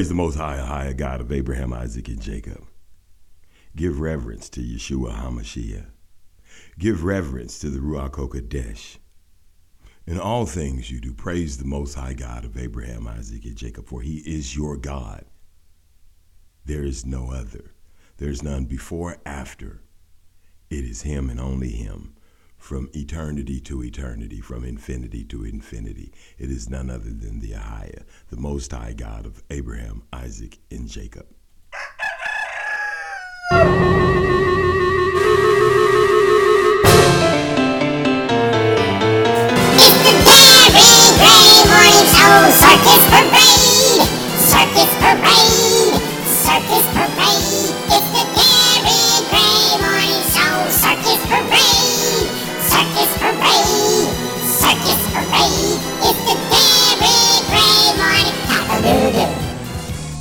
Praise the Most High, High God of Abraham, Isaac, and Jacob. Give reverence to Yeshua HaMashiach. Give reverence to the Ruach HaKodesh. In all things you do, praise the Most High God of Abraham, Isaac, and Jacob, for he is your God. There is no other. There is none before, after. It is him and only him from eternity to eternity, from infinity to infinity. It is none other than the Ahia, the Most High God of Abraham, Isaac, and Jacob.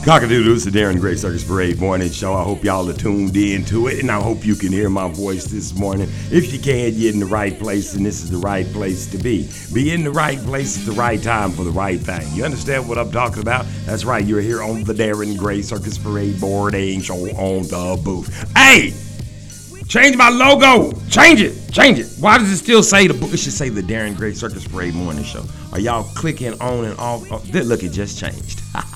Cockadoodle, it's the Darren Gray Circus Parade morning show. I hope y'all are tuned in to it, and I hope you can hear my voice this morning. If you can, you're in the right place, and this is the right place to be. Be in the right place at the right time for the right thing. You understand what I'm talking about? That's right, you're here on the Darren Gray Circus Parade morning show on the booth. Hey! Change my logo. Change it. Change it. Why does it still say the book? It should say the Darren Gray Circus Parade Morning Show. Are y'all clicking on and off? Oh, look, it just changed.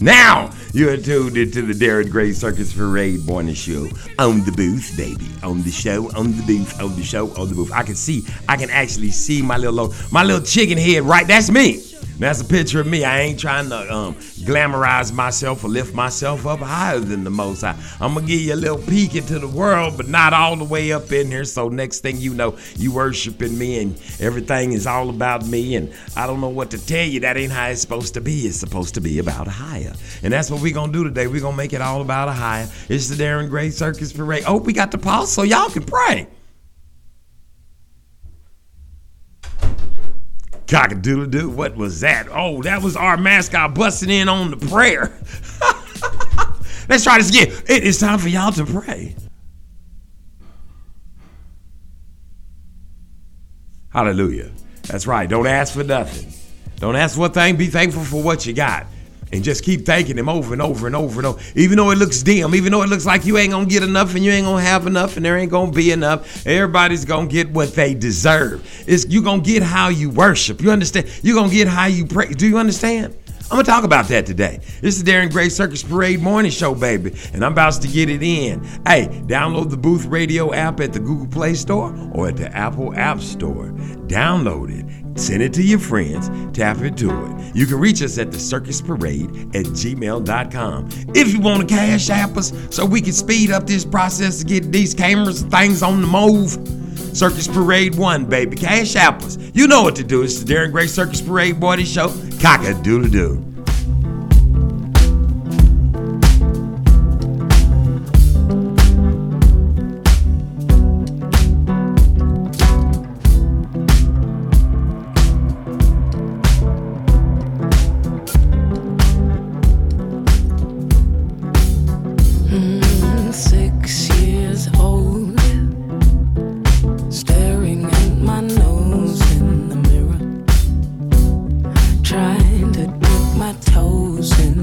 Now you're tuned into the Darren Gray Circus Parade Morning Show on the booth, baby. On the show, on the booth, on the show, on the booth. I can see, I can actually see my little, my little chicken head. Right, that's me. That's a picture of me. I ain't trying to um, glamorize myself or lift myself up higher than the most high. I'm gonna give you a little peek into the world, but not all the way up in here. So next thing you know, you worshiping me and everything is all about me. And I don't know what to tell you. That ain't how it's supposed to be. It's supposed to be about a higher. And that's what we're gonna do today. We're gonna make it all about a higher. It's the Darren Gray Circus Parade. Oh, we got the pause so y'all can pray. Cock-a-doodle doo. What was that? Oh, that was our mascot busting in on the prayer. Let's try this again. It is time for y'all to pray. Hallelujah. That's right. Don't ask for nothing. Don't ask for a thing. Be thankful for what you got. And just keep thanking him over and over and over and over. Even though it looks dim, even though it looks like you ain't gonna get enough and you ain't gonna have enough and there ain't gonna be enough, everybody's gonna get what they deserve. It's you gonna get how you worship. You understand? You're gonna get how you pray. Do you understand? I'm gonna talk about that today. This is Darren Gray Circus Parade Morning Show, baby, and I'm about to get it in. Hey, download the Booth Radio app at the Google Play Store or at the Apple App Store. Download it, send it to your friends, tap into it. You can reach us at the Circus Parade at gmail.com. If you want to cash app us so we can speed up this process to get these cameras and things on the move. Circus Parade 1, baby. Cash app us. You know what to do. It's the Darren Gray Circus Parade Morning Show. Cock a doodle doo. My toes in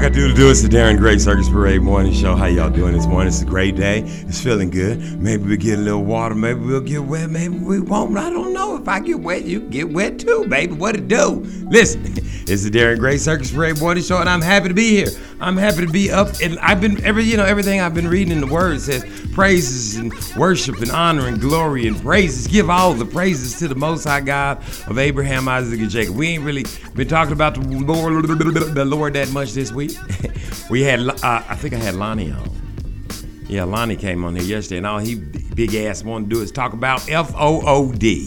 Cock-a-doodle doo, it's the Darren Gray Circus Parade morning show. How y'all doing this morning? It's a great day. It's feeling good. Maybe we get a little water. Maybe we'll get wet. Maybe we won't. I don't know. If I get wet, you get wet too, baby. What it do? Listen, it's the Darren Gray Circus Parade morning show, and I'm happy to be here. I'm happy to be up, and I've been every you know everything I've been reading in the Word says praises and worship and honor and glory and praises. Give all the praises to the Most High God of Abraham, Isaac, and Jacob. We ain't really been talking about the Lord, the Lord that much this week. we had, uh, I think I had Lonnie on. Yeah, Lonnie came on here yesterday, and all he big ass wanted to do is talk about F O O D.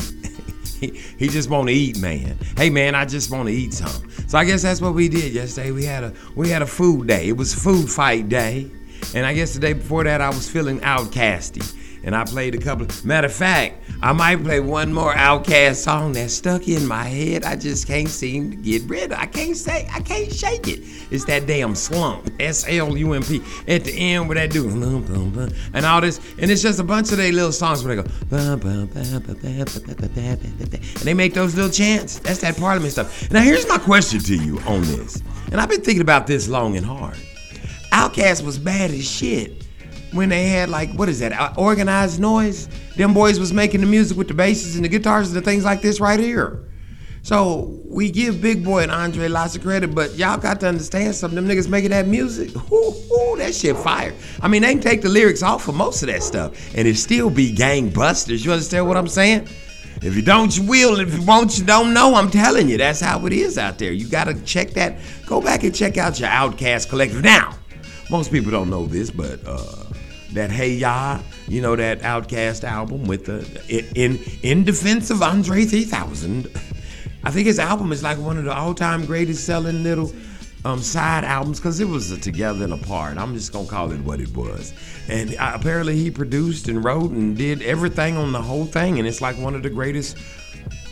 He just want to eat, man. Hey, man, I just want to eat some. So I guess that's what we did yesterday. We had a we had a food day. It was food fight day, and I guess the day before that I was feeling outcasty and I played a couple. Matter of fact, I might play one more OutKast song that's stuck in my head. I just can't seem to get rid of. I can't say. I can't shake it. It's that damn slump. S L U M P at the end where that do and all this, and it's just a bunch of their little songs where they go and they make those little chants. That's that Parliament stuff. Now here's my question to you on this, and I've been thinking about this long and hard. OutKast was bad as shit when they had like what is that uh, Organized Noize them boys was making the music with the basses and the guitars and the things like this right here so we give Big Boi and andre lots of credit but y'all got to understand something them niggas making that music ooh, ooh, that shit fire i mean they can take the lyrics off of most of that stuff and it still be gangbusters you understand what i'm saying if you don't, you will. If you won't, you don't know. I'm telling you, that's how it is out there. You got to check that. Go back and check out your OutKast collective. Now, most people don't know this, but uh, that Hey Ya, you know that OutKast album with the in in defense of Andre 3000. I think his album is like one of the all-time greatest selling little um, side albums because it was a together and apart. I'm just gonna call it what it was. And uh, apparently he produced and wrote and did everything on the whole thing, and it's like one of the greatest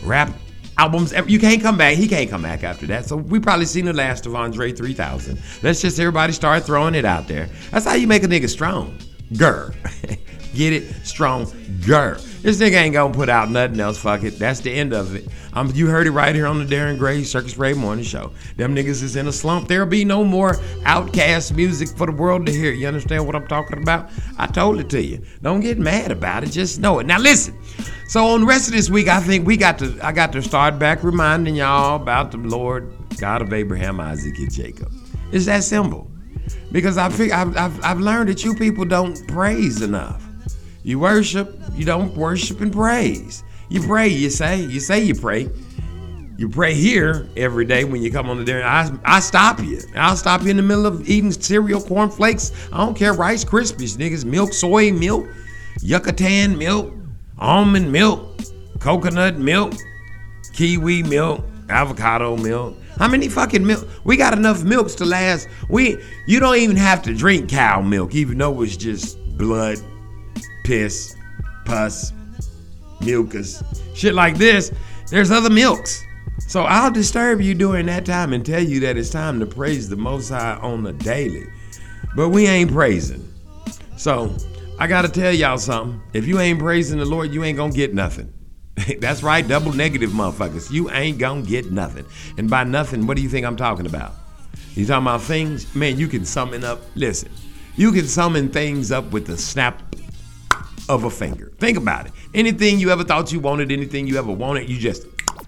rap albums ever. You can't come back. He can't come back after that. So we probably seen the last of Andre 3000. Let's just everybody start throwing it out there. That's how you make a nigga strong. Gur. Get it? Strong. Gur. This nigga ain't gonna put out nothing else. Fuck it. That's the end of it. Um, you heard it right here on the Darren Gray Circus Parade Morning Show. Them niggas is in a slump. There'll be no more OutKast music for the world to hear. You understand what I'm talking about? I told it to you. Don't get mad about it. Just know it. Now listen. So on the rest of this week, I think we got to. I got to start back reminding y'all about the Lord God of Abraham, Isaac, and Jacob. It's that simple because I fig- I've, I've, I've learned that you people don't praise enough. You worship, you don't worship and praise. You pray, you say, you say you pray. You pray here every day when you come on the dinner. I, I stop you. I'll stop you in the middle of eating cereal, cornflakes. I don't care, Rice Krispies, niggas, milk, soy milk, Yucatan milk, almond milk, coconut milk, kiwi milk, avocado milk, how many fucking milk? We got enough milks to last. We you don't even have to drink cow milk, even though it's just blood, piss, pus, mucus, shit like this. There's other milks. So I'll disturb you during that time and tell you that it's time to praise the Most High on the daily. But we ain't praising. So I gotta tell y'all something. If you ain't praising the Lord, you ain't gonna get nothing. That's right, double negative motherfuckers. You ain't gonna get nothing. And by nothing, what do you think I'm talking about? You talking about things? Man, you can summon up. Listen, you can summon things up with the snap of a finger. Think about it. Anything you ever thought you wanted, anything you ever wanted, you just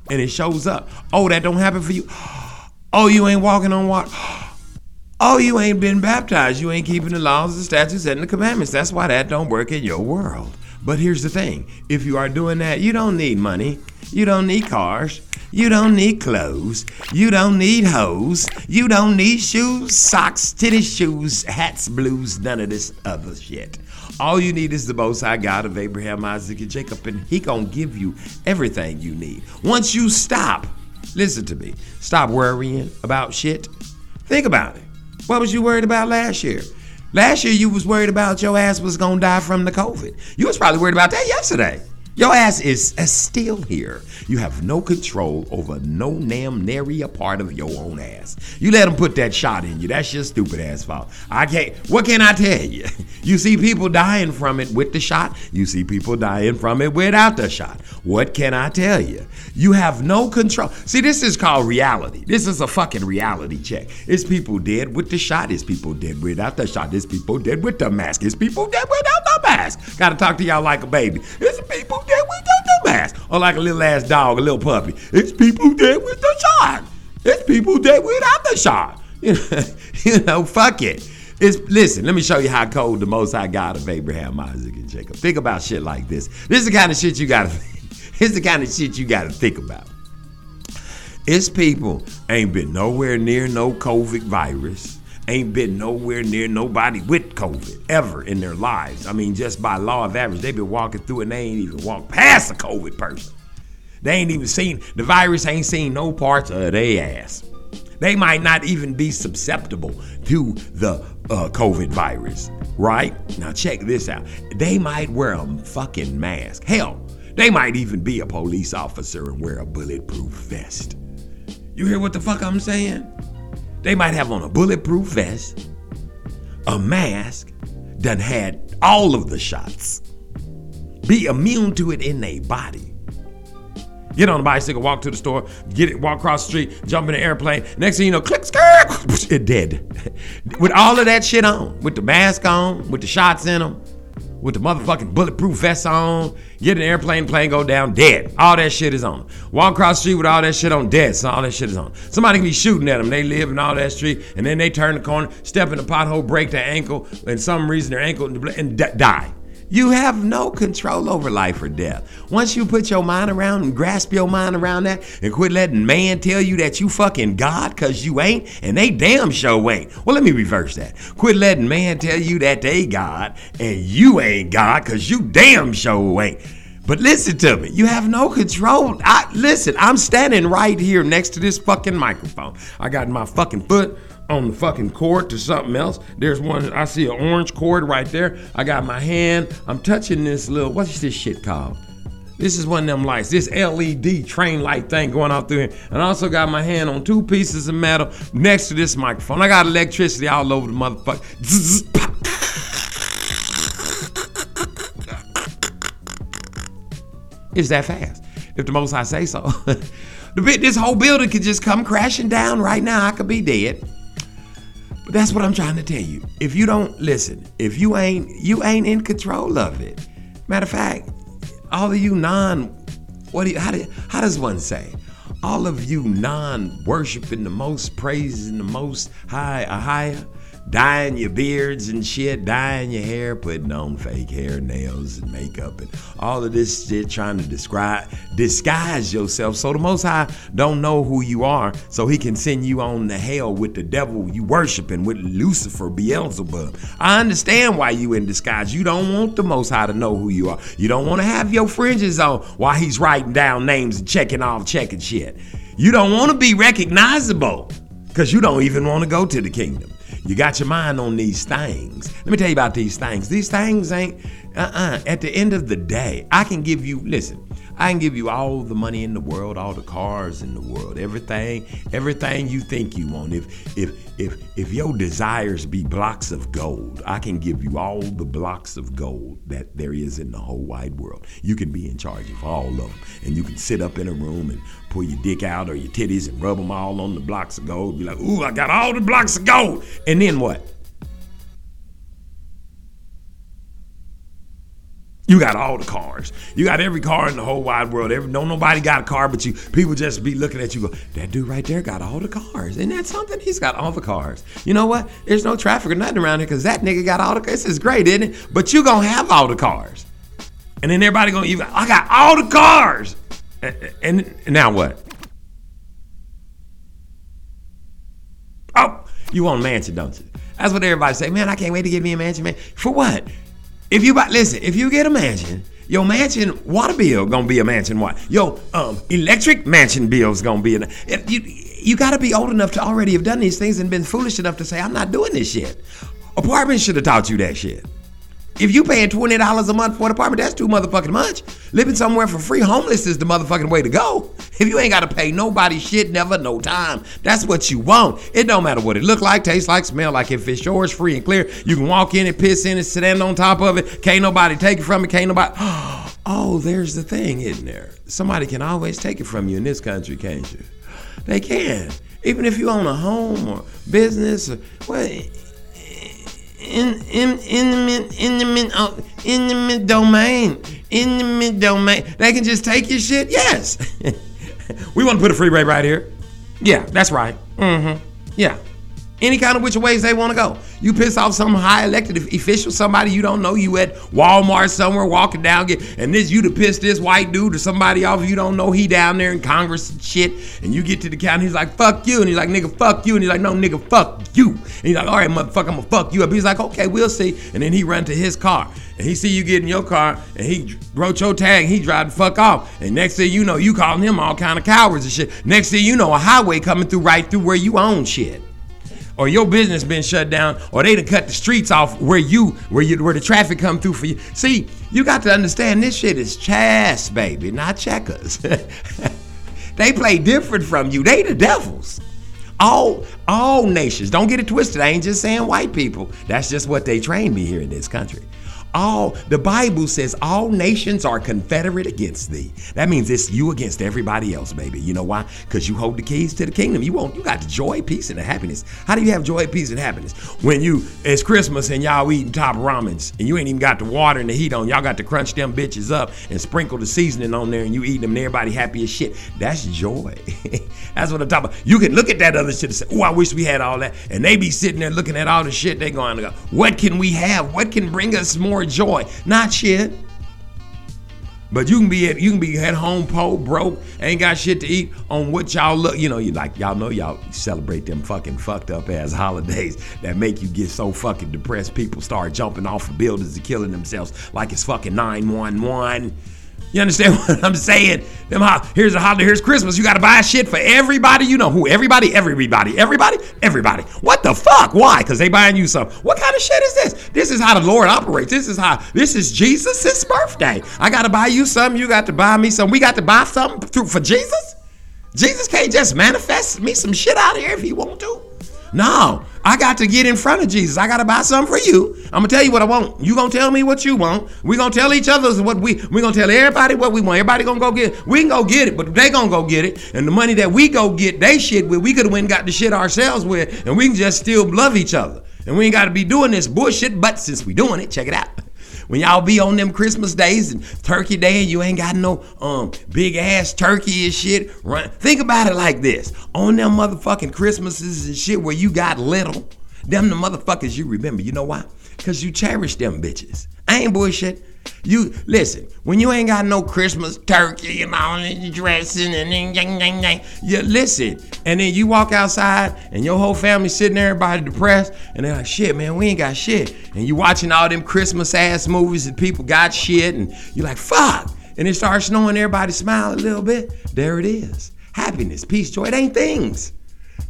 and it shows up. Oh, that don't happen for you. Oh, you ain't walking on water. Oh, you ain't been baptized. You ain't keeping the laws, the statutes, and the commandments. That's why that don't work in your world. But here's the thing if you are doing that, you don't need money, you don't need cars, you don't need clothes, you don't need hose, you don't need shoes, socks, tennis shoes, hats, blues, none of this other shit. All you need is the Most High God of Abraham, Isaac, and Jacob, and He gonna give you everything you need. Once you stop, listen to me, stop worrying about shit. Think about it. What was you worried about last year? Last year you was worried about your ass was gonna die from the COVID. You was probably worried about that yesterday. Your ass is, is still here. You have no control over no damn nary a part of your own ass. You let them put that shot in you. That's your stupid ass fault. I can't. What can I tell you? You see people dying from it with the shot. You see people dying from it without the shot. What can I tell you? You have no control. See, this is called reality. This is a fucking reality check. It's people dead with the shot. It's people dead without the shot. It's people dead with the mask. It's people dead without the mask. Gotta talk to y'all like a baby. It's people dead without the mask. Or like a little ass dog, a little puppy. It's people dead with the shot. It's people dead without the shot. You know, you know fuck it. It's, listen, let me show you how cold the Most High God of Abraham, Isaac, and Jacob. Think about shit like this. This is the kind of shit you gotta. This is the kind of shit you gotta think about. It's people ain't been nowhere near no COVID virus, ain't been nowhere near nobody with COVID ever in their lives. I mean, just by law of average, they've been walking through and they ain't even walked past a COVID person. They ain't even seen the virus, ain't seen no parts of their ass. They might not even be susceptible to the uh, COVID virus, right? Now, check this out. They might wear a fucking mask. Hell, they might even be a police officer and wear a bulletproof vest. You hear what the fuck I'm saying? They might have on a bulletproof vest, a mask, done had all of the shots, be immune to it in their body. Get on a bicycle, walk to the store, get it, walk across the street, jump in an airplane. Next thing you know, click, skirt, it dead. with all of that shit on, with the mask on, with the shots in them, with the motherfucking bulletproof vest on, get an airplane, plane go down, dead. All that shit is on. Walk across the street with all that shit on, dead. So all that shit is on. Somebody can be shooting at them. They live in all that street, and then they turn the corner, step in the pothole, break their ankle, and some reason their ankle and die. You have no control over life or death. Once you put your mind around and grasp your mind around that and quit letting man tell you that you fucking God cause you ain't and they damn sure ain't. Well, let me reverse that. Quit letting man tell you that they God and you ain't God cause you damn sure ain't. But listen to me, you have no control. I listen, I'm standing right here next to this fucking microphone. I got my fucking foot on the fucking cord to something else. There's one, I see an orange cord right there. I got my hand, I'm touching this little, what's this shit called? This is one of them lights, this LED train light thing going out through here. And I also got my hand on two pieces of metal next to this microphone. I got electricity all over the motherfucker. It's that fast. If the most I say so. the bit, this whole building could just come crashing down right now. I could be dead. But that's what I'm trying to tell you. If you don't listen, if you ain't you ain't in control of it. Matter of fact, all of you non what do you, how, do, how does one say? All of you non worshiping the most praising the most high a higher dyeing your beards and shit, dyeing your hair, putting on fake hair, nails, and makeup, and all of this shit, trying to describe, disguise yourself so the Most High don't know who you are, so He can send you on to hell with the devil you worshiping, with Lucifer, Beelzebub. I understand why you in disguise. You don't want the Most High to know who you are. You don't want to have your fringes on while He's writing down names and checking off, checking shit. You don't want to be recognizable because you don't even want to go to the kingdom. You got your mind on these things. Let me tell you about these things. These things ain't, uh uh At the end of the day, I can give you, listen, I can give you all the money in the world, all the cars in the world, everything, everything you think you want. If if if if your desires be blocks of gold, I can give you all the blocks of gold that there is in the whole wide world. You can be in charge of all of them, and you can sit up in a room and pull your dick out or your titties and rub them all on the blocks of gold. Be like, ooh, I got all the blocks of gold, and then what? You got all the cars. You got every car in the whole wide world. Every no nobody got a car but you. People just be looking at you. Go, that dude right there got all the cars. Isn't that something? He's got all the cars. You know what? There's no traffic or nothing around here because that nigga got all the. Cars. This is great, isn't it? But you gonna have all the cars, and then everybody gonna even. I got all the cars, and, and now what? Oh, you want a mansion, don't you? That's what everybody say. Man, I can't wait to get me a mansion, man. For what? If you buy, listen, if you get a mansion, your mansion water bill gonna be a mansion what? Your um electric mansion bill's gonna be an. If you you gotta be old enough to already have done these things and been foolish enough to say I'm not doing this shit. Apartments should have taught you that shit. If you paying twenty dollars a month for an apartment, that's too motherfucking much. Living somewhere for free, homeless is the motherfucking way to go. If you ain't gotta pay nobody shit, never, no time. That's what you want. It don't matter what it look like, taste like, smell like. If it's yours, free and clear, you can walk in and piss in it, stand on top of it. Can't nobody take it from you. Can't nobody. Oh, there's the thing, isn't there? Somebody can always take it from you in this country, can't you? They can. Even if you own a home or business, or, well, in in intimate intimate uh, intimate domain intimate domain. They can just take your shit? Yes. We want to put a freeway right here? Yeah that's right. Mm-hmm. Yeah any kind of which ways they want to go. You piss off some high elected official, somebody you don't know. You at Walmart somewhere walking down, get, and this you to piss this white dude or somebody off you don't know. He down there in Congress and shit, and you get to the county. He's like, "Fuck you," and he's like, "Nigga, fuck you," and he's like, "No, nigga, fuck you." And he's like, "All right, motherfucker, I'm gonna fuck you up." He's like, "Okay, we'll see." And then he run to his car, and he see you get in your car, and he wrote your tag. He drive the fuck off, and next thing you know, you calling him all kind of cowards and shit. Next thing you know, a highway coming through right through where you own shit or your business been shut down, or they done cut the streets off where you where you where the traffic come through for you. See, you got to understand this shit is chess, baby, not checkers. they play different from you. They the devils. All all nations. Don't get it twisted. I ain't just saying white people. That's just what they trained me here in this country all the bible says all nations are confederate against thee. That means it's you against everybody else baby. You know why? Because you hold the keys to the kingdom. You won't you got the joy peace and the happiness. How do you have joy peace and happiness? When you it's christmas and y'all eating top ramens and you ain't even got the water and the heat on y'all got to crunch them bitches up and sprinkle the seasoning on there and you eating them and everybody happy as shit. That's joy. That's what i'm talking about. You can look at that other shit and say oh i wish we had all that. And they be sitting there looking at all the shit. They going to go what can we have? What can bring us more joy. Not shit. But you can be at you can be at home poor, broke, ain't got shit to eat on what y'all look. You know, you like y'all know y'all celebrate them fucking fucked up ass holidays that make you get so fucking depressed. People start jumping off of buildings and killing themselves like it's fucking 911. You understand what I'm saying? Them ho- here's a holiday, here's Christmas. You gotta buy shit for everybody. You know who? Everybody, everybody, everybody, everybody. What the fuck? Why? Because they buying you some. What kind of shit is this? This is how the Lord operates. This is how this is Jesus' birthday. I gotta buy you something. You got to buy me some. We got to buy something through for Jesus. Jesus can't just manifest me some shit out of here if he want to. No, I got to get in front of Jesus. I got to buy something for you. I'm gonna tell you what I want. You gonna tell me what you want. We gonna tell each other what we. We gonna tell everybody what we want. Everybody gonna go get. It. We can go get it, but they gonna go get it. And the money that we go get, they shit with. We could have went and got the shit ourselves with, and we can just still love each other. And we ain't got to be doing this bullshit. But since we doing it, check it out. When y'all be on them Christmas days and Turkey Day and you ain't got no um big ass turkey and shit, run. Think about it like this: on them motherfucking Christmases and shit where you got little, them the motherfuckers you remember. You know why? Cause you cherish them bitches. I ain't bullshit. You listen, when you ain't got no Christmas turkey and all the dressing and then dang, dang, dang, you listen. And then you walk outside and your whole family sitting there, everybody depressed, and they're like, shit, man, we ain't got shit. And you watching all them Christmas ass movies and people got shit, and you're like, fuck. And it starts snowing, everybody smile a little bit. There it is. Happiness, peace, joy. It ain't things.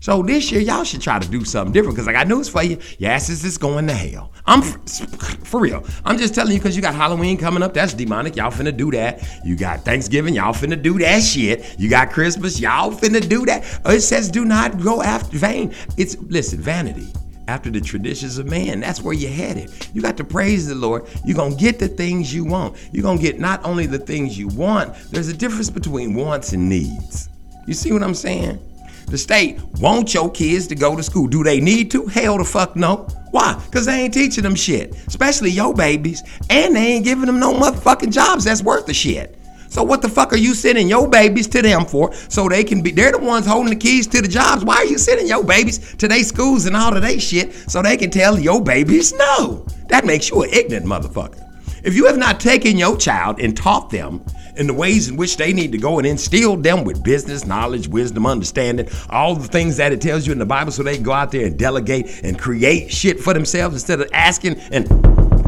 So this year, y'all should try to do something different because I got news for you. Your asses is going to hell. I'm for, real. I'm just telling you because you got Halloween coming up. That's demonic. Y'all finna do that. You got Thanksgiving. Y'all finna do that shit. You got Christmas. Y'all finna do that. It says do not go after vain. It's listen, vanity after the traditions of man. That's where you're headed. You got to praise the Lord. You're going to get the things you want. You're going to get not only the things you want, there's a difference between wants and needs. You see what I'm saying? The state want your kids to go to school. Do they need to? Hell the fuck no. Why? Because they ain't teaching them shit, especially your babies, and they ain't giving them no motherfucking jobs that's worth the shit. So what the fuck are you sending your babies to them for? So they can be they're the ones holding the keys to the jobs. Why are you sending your babies to their schools and all of their shit so they can tell your babies no? That makes you an ignorant motherfucker. If you have not taken your child and taught them in the ways in which they need to go and instill them with business, knowledge, wisdom, understanding, all the things that it tells you in the Bible so they can go out there and delegate and create shit for themselves instead of asking and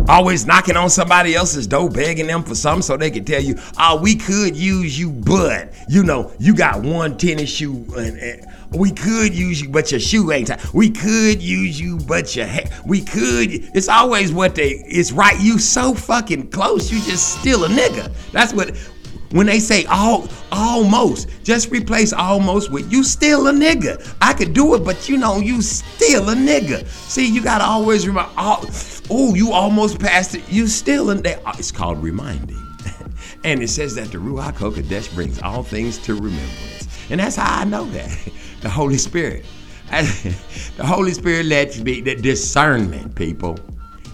always knocking on somebody else's door, begging them for something so they can tell you, oh, we could use you, but you know, you got one tennis shoe and, and we could use you, but your shoe ain't tight. We could use you, but your hair. We could. It's always what they. It's right. You so fucking close. You just still a nigga. That's what. When they say all almost, just replace almost with you still a nigga. I could do it, but you know you still a nigga. See, you gotta always remember. Oh, you almost passed it. You still in there. Uh, it's called reminding, and it says that the Ruach Hakodesh brings all things to remembrance, and that's how I know that. The Holy Spirit. the Holy Spirit lets me the discernment, people.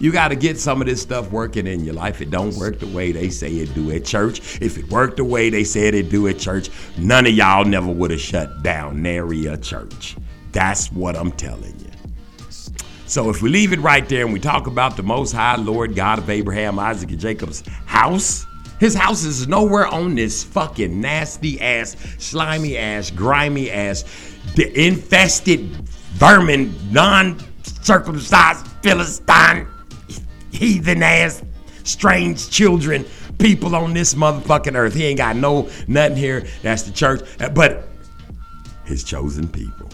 You got to get some of this stuff working in your life. It don't work the way they say it do at church. If it worked the way they said it do at church, none of y'all never would have shut down nary a church. That's what I'm telling you. So if we leave it right there and we talk about the Most High Lord God of Abraham, Isaac, and Jacob's house, his house is nowhere on this fucking nasty ass, slimy ass, grimy ass infested vermin, non-circumcised Philistine, heathen ass, strange children, people on this motherfucking earth. He ain't got no nothing here. That's the church. Uh, but his chosen people,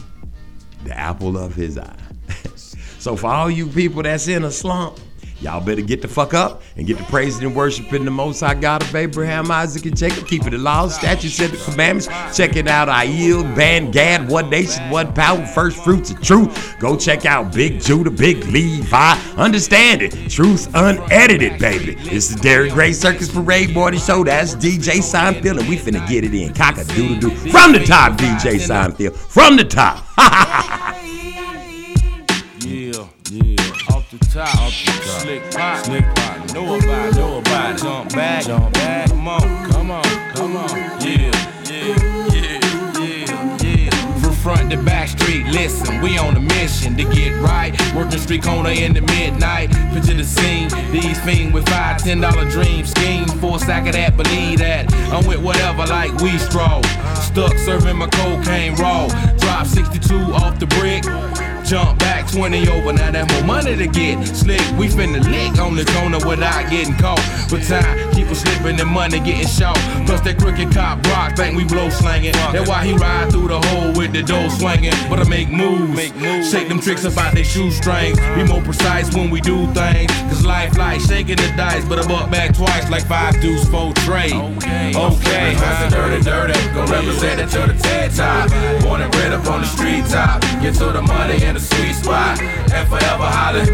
the apple of his eye. so for all you people that's in a slump, Y'all better get the fuck up and get to praising and worshiping the Most High God of Abraham, Isaac, and Jacob. Keeping the laws, statutes, and the commandments. Check it out. I yield, band, gad, one nation, one power, first fruits of truth. Go check out Big Judah, Big Levi. Understand it. Truth unedited, baby. It's the Derek Gray Circus Parade Morning Show. That's DJ Seinfeld, and we finna get it in. Cock a doodle doo. From the top, DJ Seinfeld. From the top. the top, off the top. Slick pop, slick pop. Know about know about it. Jump back, jump back. Come on, come on, come on. Yeah, yeah, yeah, yeah, yeah. From front to back street, listen, we on a mission to get right. Working street corner in the midnight. Picture the scene, these fiends with five, ten dollar dream scheme. Four sack of that, believe that. I'm with whatever like we straw. Stuck serving my cocaine raw. Drop 62 off the brick. Jump back 20 over, now that more money to get. Slick, we finna lick on the corner without getting caught. But time, keep us slipping and money getting short. Plus that crooked cop Brock think we blow slanging. That's why he ride through the hole with the dough swinging. But I make moves, make moves. shake them tricks about they shoestrings. Be more precise when we do things. Cause life like shaking the dice, but I buck back twice like five dudes, four trade. Okay, okay. Huh? Dirty, dirty, go represent it to the TED top. Born and bred up on the street top. Get to the money and the sweet spot and forever hollering.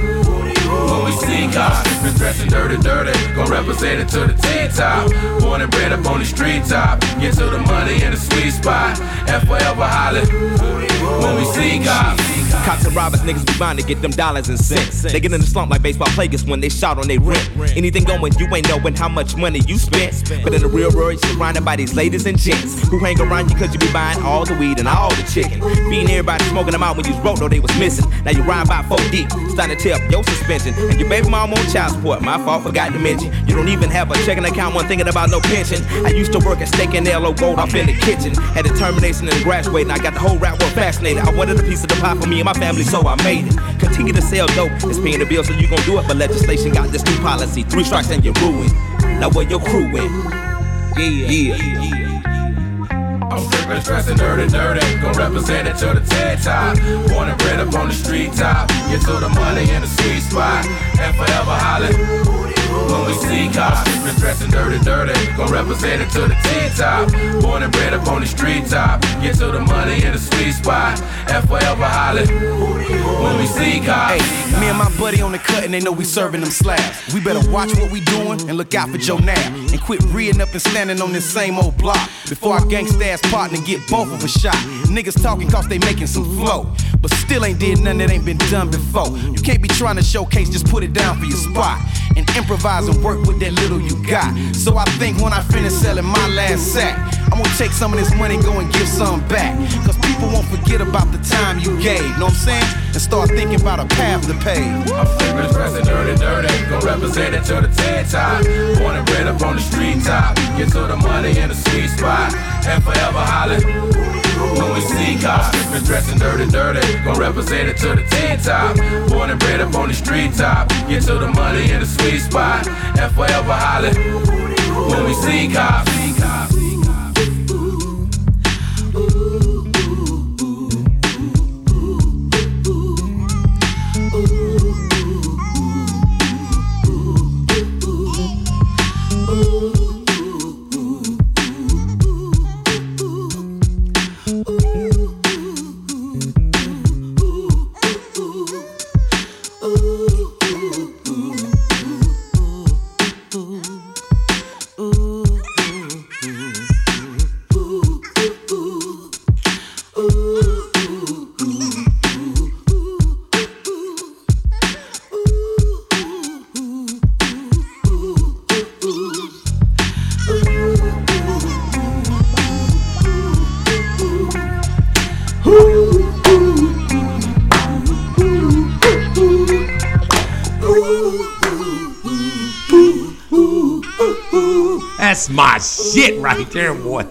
When we see cops, been dressing dirty, dirty, gon' represent it to the T-top. Born and bred up on the street top, get to the money in the sweet spot, and forever hollering. When we see cops. Cops and robbers, niggas be bound to get them dollars and cents. They get in the slump like baseball players when they shout on their rent. Anything going, you ain't knowing how much money you spent. But in the real world, you're surrounded by these ladies and gents who hang around you cause you be buying all the weed and all the chicken. Being everybody smoking them out when you broke, though they was missing. Now you ride by 4 deep, starting to tell your suspension. And your baby mom on child support, my fault, forgot to mention. You don't even have a checking account, one thinking about no pension. I used to work at Steak and Ale Gold off in the kitchen. Had a determination and graduating, I got the whole rap world fascinated. I wanted a piece of the pie for me and my family, so I made it. Continue to sell dope, it's paying the bill, so you gon' do it. But legislation got this new policy, three strikes and you're ruined. Now where your crew in? Yeah, yeah, yeah. I'm drippin', dressing dirty, dirty. Gon' represent it to the TED top. Born and bred up on the street top. Get to the money in the sweet spot. And forever hollin'. When we see cops, been dressing dirty, dirty. Gon' represent it to the T-top. Born and bred up on the street top. Get to the money in the sweet spot. And forever hollin'. When we see cops. Hey, me and my buddy on the cut and they know we serving them slabs. We better watch what we doing and look out for Joe Nab. And quit reading up and standing on this same old block. Before our gangsta ass partner get both of us shot. Niggas talking cause they making some flow. But still ain't did nothing that ain't been done before. You can't be trying to showcase, just put it down for your spot. And improvise and work with that little you got. So I think when I finish selling my last sack, I'm gonna take some of this money, go and give some back. Cause people won't forget about the time you gave, know what I'm saying? And start thinking about a path to pay. I'm flipping, dressing dirty, dirty. Gonna represent it to the TED top. Born and bred up on the street top. Get to the money in the sweet spot. And forever hollering. When we see cops, been dressing dirty, dirty, gon' represent it to the T-top. Born and bred up on the street top, get to the money in the sweet spot, and forever holler. When we see cops. That's my shit right there, boy.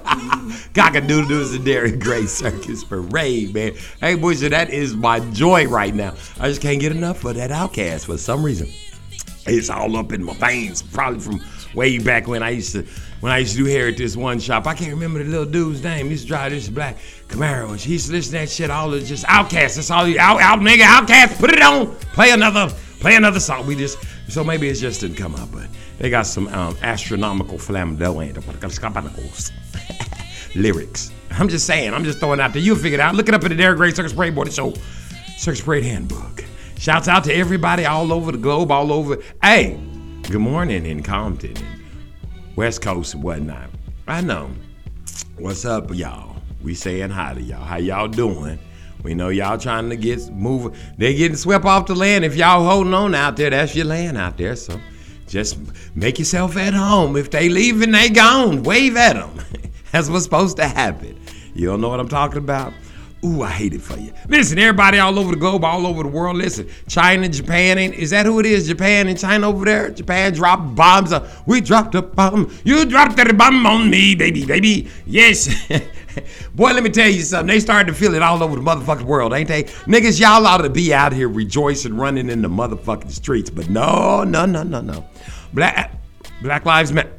Cockadoodle is the Dairy Gray Circus Parade, man. Hey, so that is my joy right now. I just can't get enough of that OutKast for some reason. It's all up in my veins, probably from way back when I used to when I used to do hair at this one shop. I can't remember the little dude's name. He used to drive this black Camaro, and he used to listen to that shit. All of just OutKast. That's all. You, out, out, nigga, OutKast. Put it on. Play another. Play another song. We just so maybe it just didn't come out, but they got some um, astronomical flamboyant lyrics. I'm just saying. I'm just throwing out there. You'll figure it out. Look it up in the Derek Gray Circus Parade Board Show. Circus Parade Handbook. Shouts out to everybody all over the globe, all over. Hey, good morning in Compton West Coast and whatnot. I know. What's up, y'all? We saying hi to y'all. How y'all doing? We know y'all trying to get moving. They getting swept off the land. If y'all holding on out there, that's your land out there. So just make yourself at home. If they leaving, they gone. Wave at them. that's what's supposed to happen. You don't know what I'm talking about? Ooh, I hate it for you. Listen, everybody all over the globe, all over the world. Listen, China, Japan, ain't is that who it is? Japan and China over there. Japan dropped bombs. Uh, we dropped a bomb. You dropped a bomb on me, baby, baby. Yes. Boy, let me tell you something. They started to feel it all over the motherfucking world, ain't they? Niggas, y'all ought to be out here rejoicing, running in the motherfucking streets. But no, no, no, no, no. Black Black Lives Matter.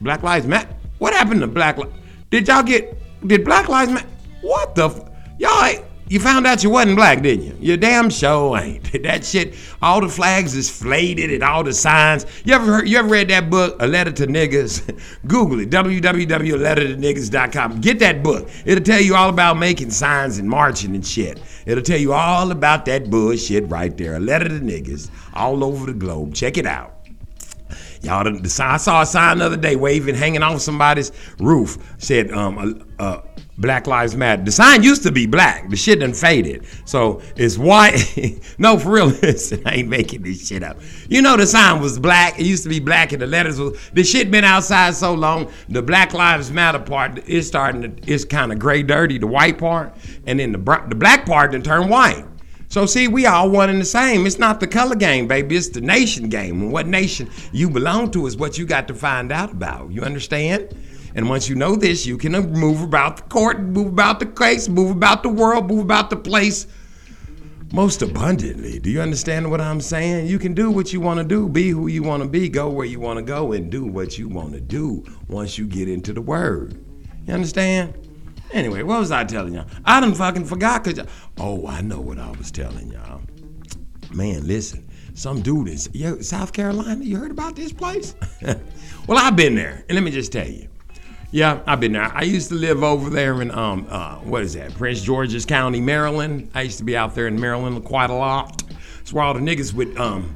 Black Lives Matter. What happened to Black Lives? Did y'all get? Did Black Lives Matter? What the? F- y'all ain't. You found out you wasn't black, didn't you? You damn sure ain't. That shit, all the flags is flated and all the signs. You ever heard, you ever read that book, A Letter to Niggas? Google it, www.lettertoniggas.com. Get that book. It'll tell you all about making signs and marching and shit. It'll tell you all about that bullshit right there. A Letter to Niggas all over the globe. Check it out. Y'all, the, the I saw a sign the other day waving, hanging off somebody's roof. Said, um, uh, uh, Black Lives Matter. The sign used to be black. The shit done faded. So it's white. no, for real. Listen, I ain't making this shit up. You know the sign was black. It used to be black and the letters was the shit been outside so long. The Black Lives Matter part is starting to it's kind of gray dirty, the white part. And then the the black part then turn white. So see, we all one and the same. It's not the color game, baby. It's the nation game. And what nation you belong to is what you got to find out about. You understand? And once you know this, you can move about the court, move about the case, move about the world, move about the place most abundantly. Do you understand what I'm saying? You can do what you want to do, be who you want to be, go where you want to go, and do what you want to do once you get into the word. You understand? Anyway, what was I telling y'all? I done fucking forgot because, oh, I know what I was telling y'all. Man, listen, some dude in South Carolina, you heard about this place? well, I've been there, and let me just tell you. Yeah, I've been there. I used to live over there in um uh what is that? Prince George's County, Maryland. I used to be out there in Maryland quite a lot. It's where all the niggas with um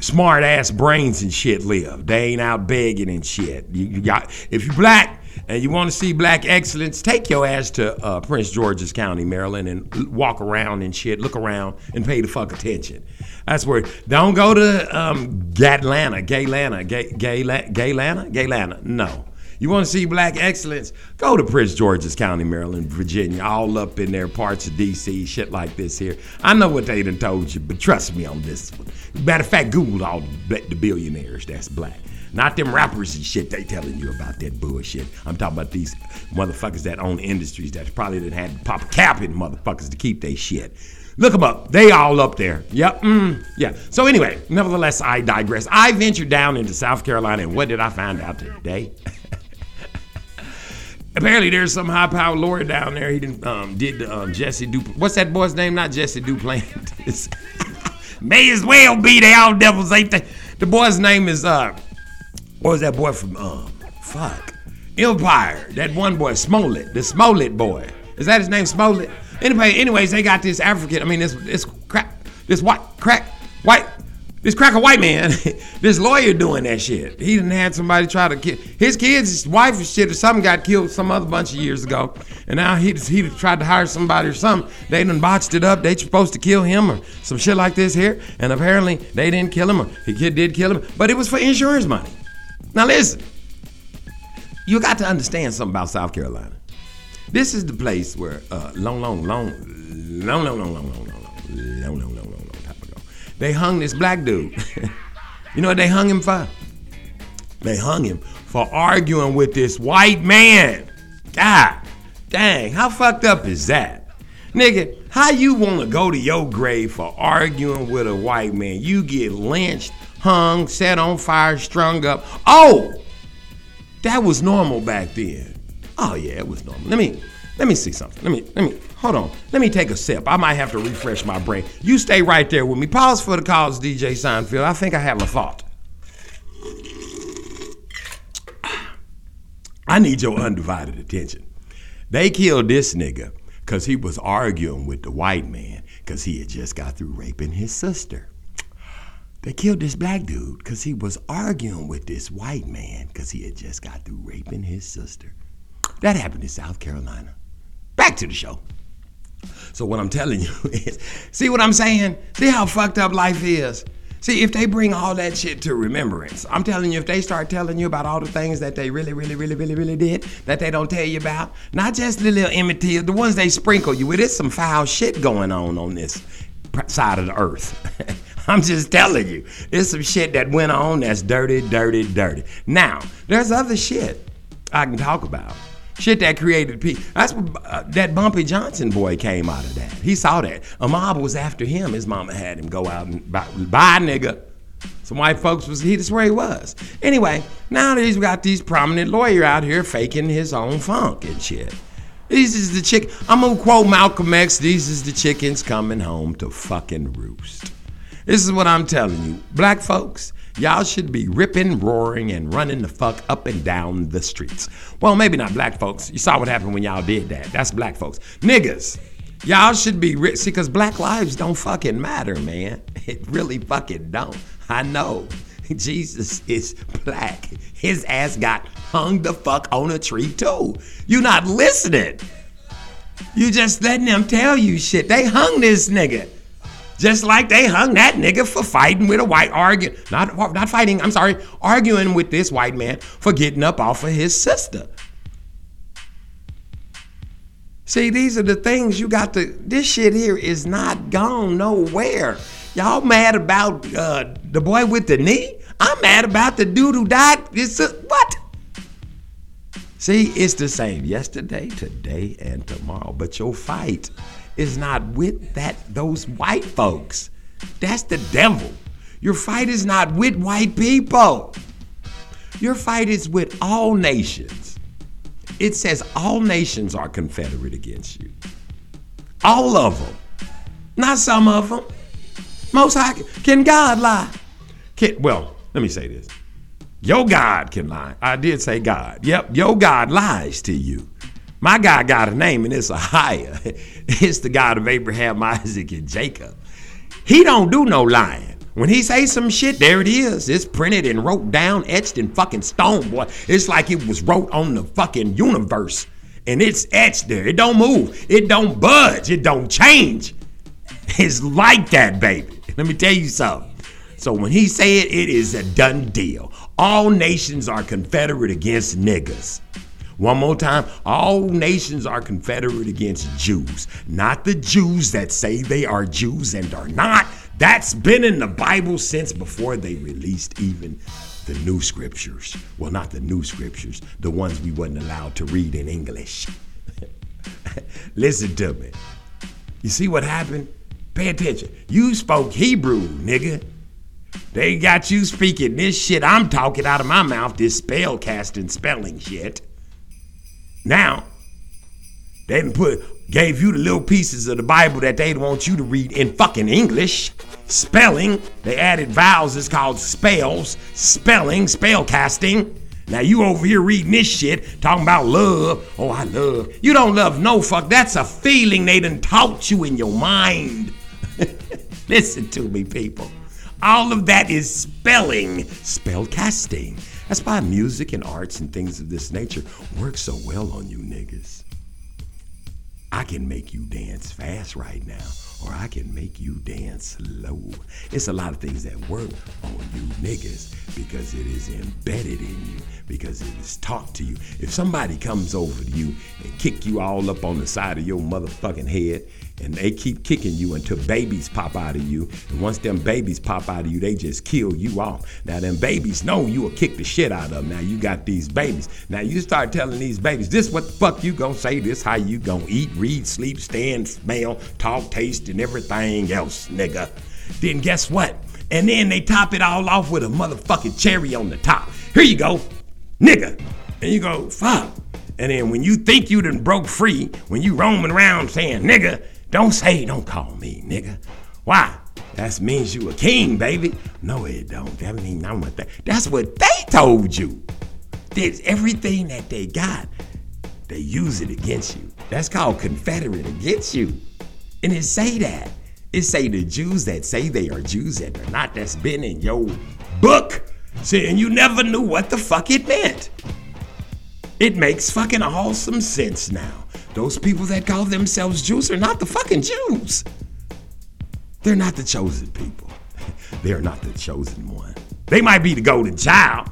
smart ass brains and shit live. They ain't out begging and shit. You, you got if you black and you want to see black excellence, take your ass to uh, Prince George's County, Maryland, and walk around and shit, look around and pay the fuck attention. That's where. Don't go to um, Gatlanta, Gaylanta, Gay, Gay, Gaylanta, Gaylanta. No. You want to see black excellence? Go to Prince George's County, Maryland, Virginia, all up in there, parts of D.C., shit like this here. I know what they done told you, but trust me on this one. Matter of fact, Google all the billionaires that's black. Not them rappers and shit they telling you about that bullshit. I'm talking about these motherfuckers that own industries that probably didn't have to pop a cap in motherfuckers to keep their shit. Look them up. They all up there. Yep. Mm, yeah. So anyway, nevertheless, I digress. I ventured down into South Carolina, and what did I find out today? Apparently, there's some high-powered lawyer down there. He did, um, did um, Jesse Dupl. What's that boy's name? Not Jesse Duplantis. May as well be. They all devils, ain't they? The boy's name is uh, what was that boy from um, fuck, Empire? That one boy, Smollett, the Smollett boy. Is that his name, Smollett? Anyway, anyways, they got this African. I mean, this this crack, this white crack white. This cracker white man, this lawyer doing that shit. He didn't had somebody try to kill his kids, his wife or shit or something got killed some other bunch of years ago. And now he he tried to hire somebody or something. They done botched it up. They supposed to kill him or some shit like this here. And apparently they didn't kill him or kid did kill him. But it was for insurance money. Now listen, you got to understand something about South Carolina. This is the place where uh, long, long, long, long, long, long, long, long, long, long, long, long, they hung this black dude. you know what they hung him for? They hung him for arguing with this white man. God dang, how fucked up is that? Nigga, how you wanna go to your grave for arguing with a white man? You get lynched, hung, set on fire, strung up. Oh! That was normal back then. Oh yeah, it was normal. Let me let me see something. Let me let me hold on. Let me take a sip. I might have to refresh my brain. You stay right there with me. Pause for the calls, DJ Seinfeld. I think I have a thought. I need your undivided attention. They killed this nigga because he was arguing with the white man because he had just got through raping his sister. They killed this black dude because he was arguing with this white man because he had just got through raping his sister. That happened in South Carolina. Back to the show. So what I'm telling you is, see what I'm saying? See how fucked up life is. See, if they bring all that shit to remembrance, I'm telling you, if they start telling you about all the things that they really, really, really, really, really did that they don't tell you about, not just the little Emmett the ones they sprinkle you with, it's some foul shit going on on this side of the earth. I'm just telling you, there's some shit that went on that's dirty, dirty, dirty. Now, there's other shit I can talk about. Shit that created peace. That's what uh, that Bumpy Johnson boy came out of that. He saw that. A mob was after him. His mama had him go out and buy, buy nigga. Some white folks was he that's where he was. Anyway, now he's got these prominent lawyer out here faking his own funk and shit. These is the chick. I'm gonna quote Malcolm X. These is the chickens coming home to fucking roost. This is what I'm telling you, black folks. Y'all should be ripping, roaring, and running the fuck up and down the streets. Well, maybe not black folks. You saw what happened when y'all did that. That's black folks. Niggas, y'all should be ri- see, cause black lives don't fucking matter, man. It really fucking don't. I know. Jesus is black. His ass got hung the fuck on a tree too. You not listening. You just letting them tell you shit. They hung this nigga. Just like they hung that nigga for fighting with a white arguing, not not fighting. I'm sorry, arguing with this white man for getting up off of his sister. See, these are the things you got to. This shit here is not gone nowhere. Y'all mad about uh, the boy with the knee? I'm mad about the dude who died. It's a, what? See, it's the same yesterday, today, and tomorrow. But your fight is not with that those white folks. That's the devil. Your fight is not with white people. Your fight is with all nations. It says all nations are confederate against you. All of them. Not some of them. Most high. Can God lie? Can, well, let me say this. Your God can lie. I did say God. Yep, your God lies to you. My God got a name and it's a higher. It's the God of Abraham, Isaac, and Jacob. He don't do no lying. When he say some shit, there it is. It's printed and wrote down, etched in fucking stone, boy. It's like it was wrote on the fucking universe. And it's etched there. It don't move. It don't budge. It don't change. It's like that, baby. Let me tell you something. So when he say it, it is a done deal. All nations are confederate against niggas. One more time, all nations are confederate against Jews, not the Jews that say they are Jews and are not. That's been in the Bible since before they released even the new scriptures. Well, not the new scriptures, the ones we wasn't allowed to read in English. Listen to me. You see what happened? Pay attention. You spoke Hebrew, nigga. They got you speaking this shit I'm talking out of my mouth, this spell casting spelling shit. Now, they done put gave you the little pieces of the Bible that they want you to read in fucking English. Spelling, they added vowels, it's called spells, spelling, spell casting. Now you over here reading this shit, talking about love. Oh, I love. You don't love no fuck. That's a feeling they done taught you in your mind. Listen to me, people. All of that is spelling, spell casting. That's why music and arts and things of this nature work so well on you niggas. I can make you dance fast right now, or I can make you dance slow. It's a lot of things that work on you niggas because it is embedded in you, because it is taught to you. If somebody comes over to you and kick you all up on the side of your motherfucking head, and they keep kicking you until babies pop out of you. And once them babies pop out of you, they just kill you off. Now them babies know you will kick the shit out of them. Now you got these babies. Now you start telling these babies, this what the fuck you gonna say, this how you gonna eat, read, sleep, stand, smell, talk, taste, and everything else, nigga. Then guess what? And then they top it all off with a motherfucking cherry on the top. Here you go, nigga. And you go, fuck. And then when you think you done broke free, when you roaming around saying nigga, don't say, don't call me nigga. Why? That means you a king, baby. No, it don't. That mean I'm what that. That's what they told you. There's everything that they got, they use it against you. That's called confederate against you. And it say that. It say the Jews that say they are Jews that are not, that's been in your book. And you never knew what the fuck it meant. It makes fucking awesome sense now. Those people that call themselves Jews are not the fucking Jews. They're not the chosen people. They are not the chosen one. They might be the golden child.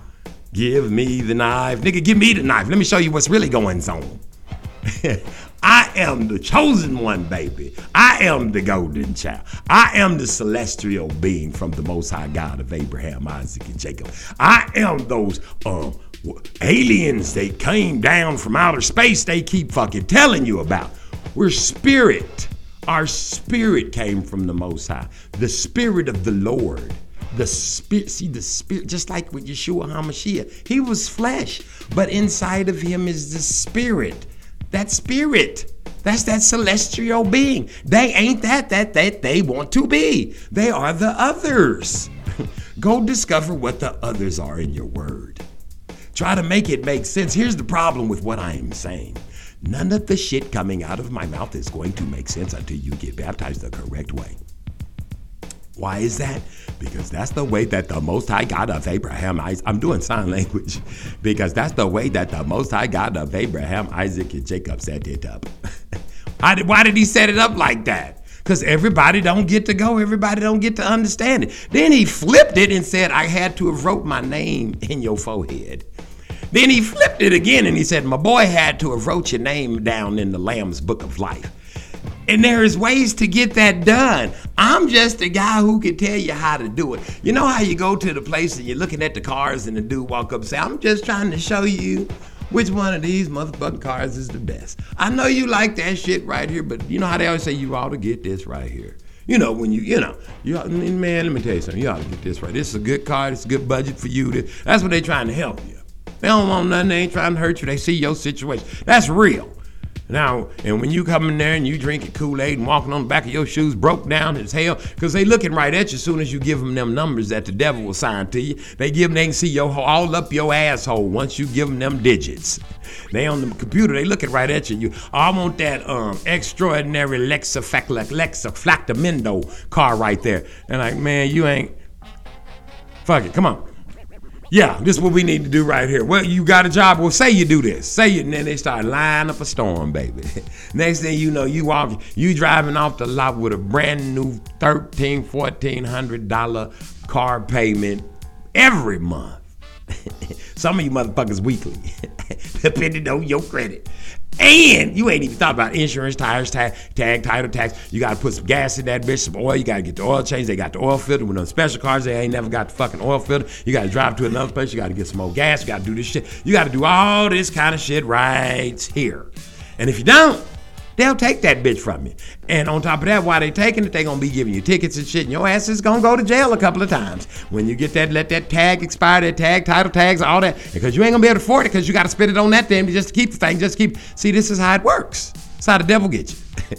Give me the knife. Nigga, give me the knife. Let me show you what's really going on. I am the chosen one, baby. I am the golden child. I am the celestial being from the Most High God of Abraham, Isaac, and Jacob. I am those um, aliens that came down from outer space they keep fucking telling you about. We're spirit. Our spirit came from the Most High, the spirit of the Lord. The spirit, see the spirit, just like with Yeshua HaMashiach, he was flesh, but inside of him is the spirit. That spirit, that's that celestial being. They ain't that that that they want to be. They are the others. Go discover what the others are in your word. Try to make it make sense. Here's the problem with what I am saying. None of the shit coming out of my mouth is going to make sense until you get baptized the correct way. Why is that? Because that's the way that the Most High God of Abraham, I'm doing sign language, because that's the way that the Most High God of Abraham, Isaac, and Jacob set it up. Did, why did he set it up like that? Because everybody don't get to go, everybody don't get to understand it. Then he flipped it and said, I had to have wrote my name in your forehead. Then he flipped it again and he said, My boy had to have wrote your name down in the Lamb's Book of Life. And there is ways to get that done. I'm just a guy who can tell you how to do it. You know how you go to the place and you're looking at the cars and the dude walk up and say, I'm just trying to show you which one of these motherfucking cars is the best. I know you like that shit right here, but you know how they always say you ought to get this right here. You know, when you, you know, you man, let me tell you something. You ought to get this right. This is a good car. It's a good budget for you. That's what they trying to help you. They don't want nothing. They ain't trying to hurt you. They see your situation. That's real. Now, and when you come in there and you drinking Kool-Aid and walking on the back of your shoes broke down as hell, because they looking right at you as soon as you give them them numbers that the devil will sign to you. They give them, they can see your all up your asshole once you give them them digits. They on the computer, they looking right at you. You, oh, I want that um, extraordinary Lexa Flactamendo car right there. And like, man, you ain't. Fuck it, come on. Yeah, this is what we need to do right here. Well, you got a job. Well, say you do this. Say it, and then they start lining up a storm, baby. Next thing you know, you walk, you driving off the lot with a brand new thirteen, fourteen hundred dollar car payment every month. Some of you motherfuckers weekly, depending on your credit. And you ain't even thought about insurance, tires, tag, tag title tax. You got to put some gas in that bitch, some oil. You got to get the oil changed. They got the oil filter. With those special cars, they ain't never got the fucking oil filter. You got to drive to another place. You got to get some more gas. You got to do this shit. You got to do all this kind of shit right here. And if you don't, they'll take that bitch from you. And on top of that, while they're taking it, they gonna be giving you tickets and shit, and your ass is gonna go to jail a couple of times. When you get that, let that tag expire, that tag, title tags, all that, because you ain't gonna be able to afford it because you gotta spend it on that thing just to keep the thing, just keep. See, this is how it works. It's how the devil gets you.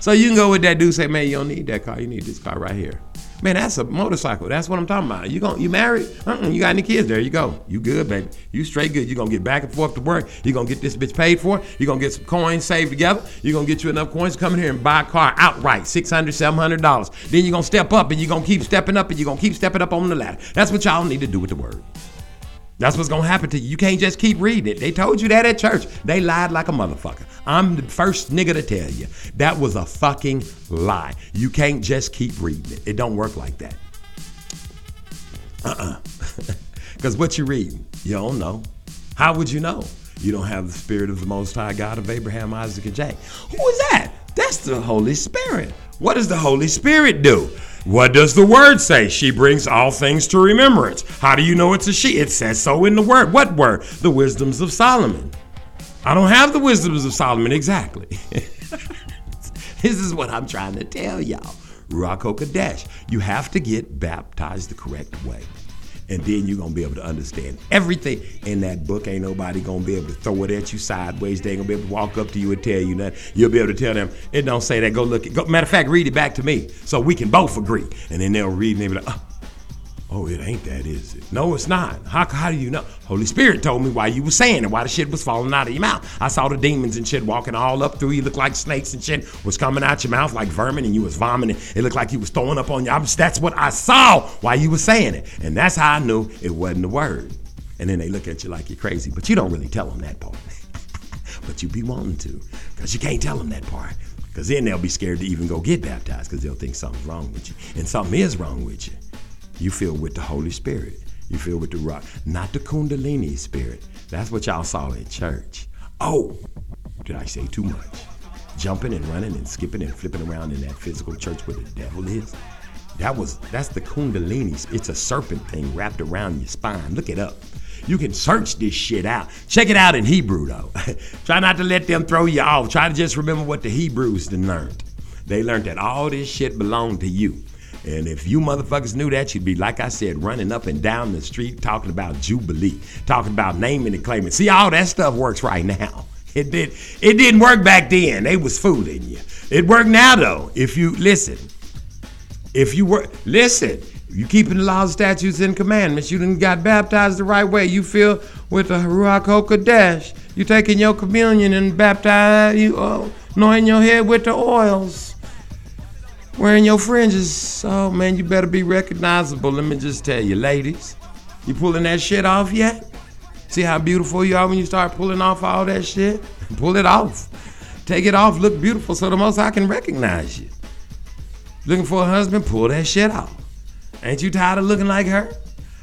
so you can go with that dude, say, man, you don't need that car, you need this car right here. Man, that's a motorcycle. That's what I'm talking about. You gon' you married? Uh-uh, you got any kids? There you go. You good, baby. You straight good. You gonna get back and forth to work. You gonna get this bitch paid for. You gonna get some coins saved together. You gonna get you enough coins to come in here and buy a car outright, $600, $700. Then you gonna step up and you gonna keep stepping up and you gonna keep stepping up on the ladder. That's what y'all need to do with the word. That's what's gonna happen to you. You can't just keep reading it. They told you that at church. They lied like a motherfucker. I'm the first nigga to tell you that was a fucking lie. You can't just keep reading it. It don't work like that. Uh-uh. Because what you reading, you don't know. How would you know? You don't have the spirit of the Most High God of Abraham, Isaac, and Jacob. Who is that? That's the Holy Spirit. What does the Holy Spirit do? What does the word say? She brings all things to remembrance. How do you know it's a she? It says so in the word. What word? The wisdoms of Solomon. I don't have the wisdoms of Solomon exactly. this is what I'm trying to tell y'all. Ruach HaKodesh. You have to get baptized the correct way. And then you're gonna be able to understand everything in that book. Ain't nobody gonna be able to throw it at you sideways. They ain't gonna be able to walk up to you and tell you nothing. You'll be able to tell them, it don't say that. Go look it. Go, matter of fact, read it back to me so we can both agree. And then they'll read and they'll be like, oh, Oh, it ain't that, is it? No, it's not. How, how do you know? Holy Spirit told me why you were saying it, why the shit was falling out of your mouth. I saw the demons and shit walking all up through you, looked like snakes and shit was coming out your mouth like vermin, and you was vomiting. It looked like you was throwing up on you. That's what I saw while you were saying it, and that's how I knew it wasn't the word. And then they look at you like you're crazy, but you don't really tell them that part. but you be wanting to, because you can't tell them that part. Because then they'll be scared to even go get baptized because they'll think something's wrong with you. And something is wrong with you. You feel with the Holy Spirit. You feel with the rock, not the Kundalini spirit. That's what y'all saw in church. Oh, did I say too much? Jumping and running and skipping and flipping around in that physical church where the devil is. That was that's the Kundalini. It's a serpent thing wrapped around your spine. Look it up. You can search this shit out. Check it out in Hebrew though. Try not to let them throw you off. Try to just remember what the Hebrews learned. They learned that all this shit belonged to you. And if you motherfuckers knew that, you'd be, like I said, running up and down the street talking about Jubilee, talking about naming and claiming. See, all that stuff works right now. It did. It didn't work back then. They was fooling you. It worked now though. If you listen, if you were listen, you keeping the laws, statutes, and commandments. You didn't got baptized the right way. You feel with the Ruach HaKodesh. You taking your communion and baptize you, uh, anointing your head with the oils wearing your fringes. Oh man, you better be recognizable. Let me just tell you, ladies, you pulling that shit off yet? See how beautiful you are when you start pulling off all that shit? Pull it off. Take it off, look beautiful so the most I can recognize you. Looking for a husband? Pull that shit off. Ain't you tired of looking like her?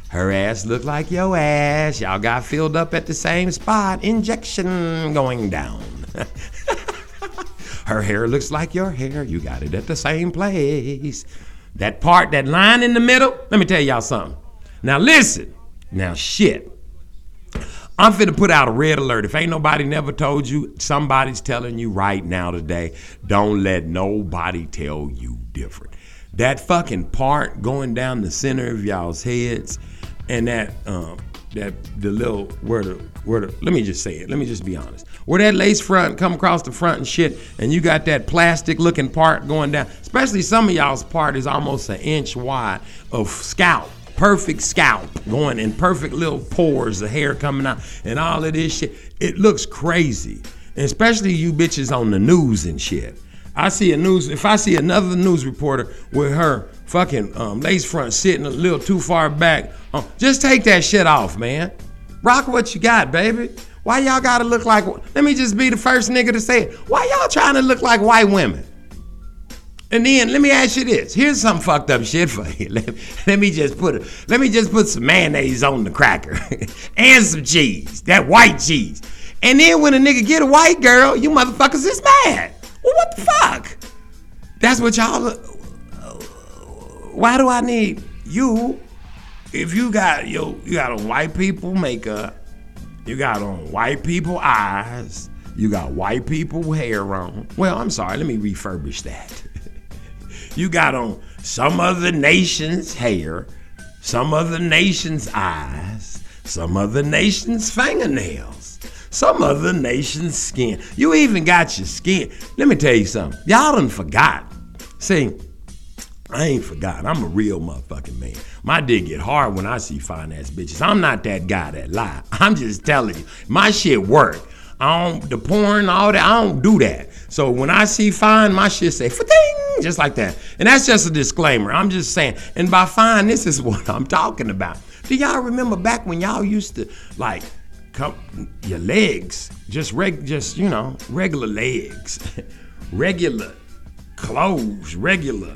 Her ass look like your ass. Y'all got filled up at the same spot. Injection going down. Her hair looks like your hair. You got it at the same place. That part, that line in the middle, let me tell y'all something. Now listen. Now shit. I'm finna put out a red alert. If ain't nobody never told you, somebody's telling you right now today. Don't let nobody tell you different. That fucking part going down the center of y'all's heads, and that um, that the little where the where the let me just say it. Let me just be honest. Where that lace front come across the front and shit, and you got that plastic looking part going down. Especially some of y'all's part is almost an inch wide of scalp perfect scalp going in perfect little pores, the hair coming out, and all of this shit. It looks crazy. And especially you bitches on the news and shit. I see a news, if I see another news reporter with her fucking um, lace front sitting a little too far back. Um, just take that shit off, man. Rock what you got, baby. Why y'all gotta look like? Let me just be the first nigga to say it. Why y'all trying to look like white women? And then let me ask you this. Here's some fucked up shit for you. Let, let me just put it. Let me just put some mayonnaise on the cracker and some cheese. That white cheese. And then when a nigga get a white girl, you motherfuckers is mad. Well, what the fuck? That's what y'all. Why do I need you? If you got yo, you got on white people makeup, you got on white people eyes, you got white people hair on. Well, I'm sorry. Let me refurbish that. You got on some other nation's hair, some other nation's eyes, some other nation's fingernails, some other nation's skin. You even got your skin. Let me tell you something. Y'all done forgot. See, I ain't forgot. I'm a real motherfucking man. My dick get hard when I see fine ass bitches. I'm not that guy that lie. I'm just telling you, my shit work. I don't the porn, all that. I don't do that. So when I see fine, my shit say ding just like that. And that's just a disclaimer. I'm just saying. And by fine, this is what I'm talking about. Do y'all remember back when y'all used to like come your legs, just reg, just you know, regular legs, regular clothes, regular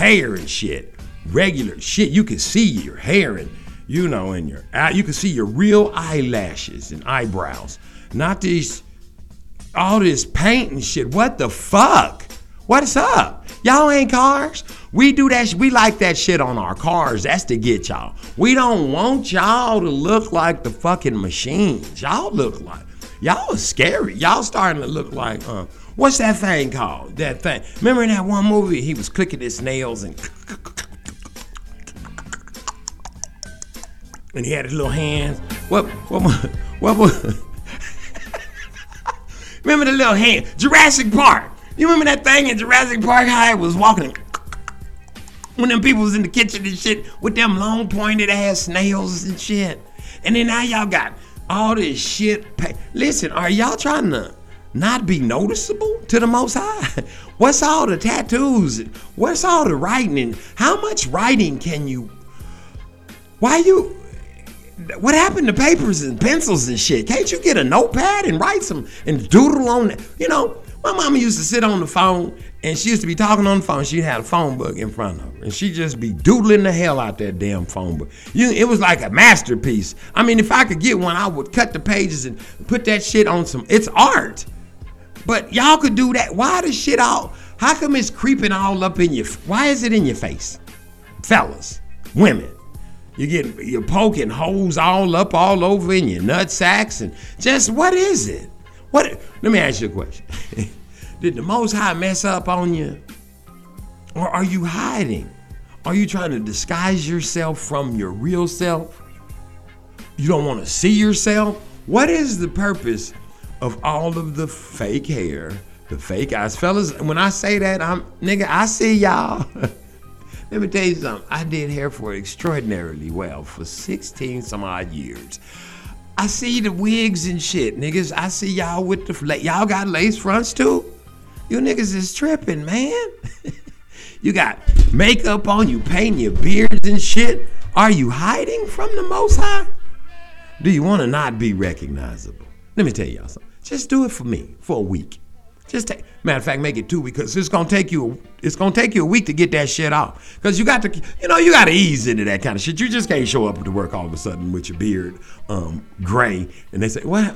hair and shit, regular shit. You can see your hair and you know, and your eye- you can see your real eyelashes and eyebrows, not these all this paint and shit. What the fuck? What's up? Y'all ain't cars. We do that. sh- We like that shit on our cars. That's to get y'all. We don't want y'all to look like the fucking machines. Y'all look like y'all are scary. Y'all starting to look like uh, what's that thing called? That thing. Remember in that one movie he was clicking his nails and and he had his little hands. What what what what? Remember the little hand? Jurassic Park. You remember that thing in Jurassic Park? How it was walking. When them people was in the kitchen and shit with them long pointed ass nails and shit. And then now y'all got all this shit. pa- Listen, are y'all trying to not be noticeable to the Most High? What's all the tattoos? What's all the writing? How much writing can you? Why you? What happened to papers and pencils and shit? Can't you get a notepad and write some and doodle on it? You know, my mama used to sit on the phone and she used to be talking on the phone. She had a phone book in front of her and she'd just be doodling the hell out that damn phone book. You, it was like a masterpiece. I mean, if I could get one, I would cut the pages and put that shit on some. It's art. But y'all could do that. Why the shit all? How come it's creeping all up in your? Why is it in your face, fellas, women? You're getting you're poking holes all up all over in your nut sacks and just what is it? What? Let me ask you a question. Did the Most High mess up on you, or are you hiding? Are you trying to disguise yourself from your real self? You don't want to see yourself? What is the purpose of all of the fake hair, the fake eyes? Fellas, when I say that, I'm nigga, I see y'all. Let me tell you something. I did hair for extraordinarily well for 16 some odd years. I see the wigs and shit, niggas. I see y'all with the y'all got lace fronts too. You niggas is tripping, man. you got makeup on, you painting your beards and shit. Are you hiding from the Most High? Do you want to not be recognizable? Let me tell y'all something. Just do it for me for a week. Just take, matter of fact, make it two because it's gonna take you. It's gonna take you a week to get that shit off. Cause you got to, you know, you got to ease into that kind of shit. You just can't show up to work all of a sudden with your beard um, gray, and they say, "What?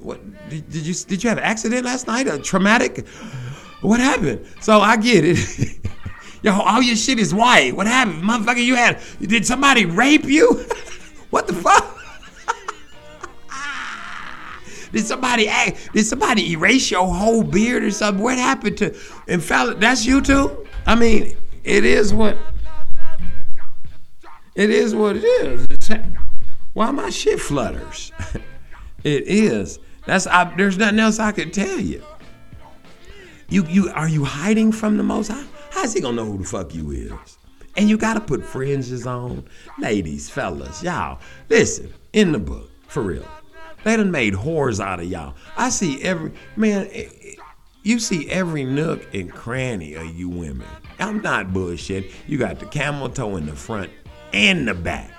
What did, did you did you have an accident last night? A traumatic? What happened?" So I get it. Yo, all your shit is white. What happened, motherfucker? You had? Did somebody rape you? what the fuck? Did somebody act, did somebody erase your whole beard or something? What happened to and fella that's you too? I mean, it is what it is what it is. Why my shit flutters? it is. That's I, there's nothing else I can tell you. You you are you hiding from the most high? How's he gonna know who the fuck you is? And you gotta put fringes on. Ladies, fellas, y'all, listen, in the book, for real. They done made whores out of y'all. I see every man. you see every nook and cranny of you women. I'm not bullshit. You got the camel toe in the front and the back.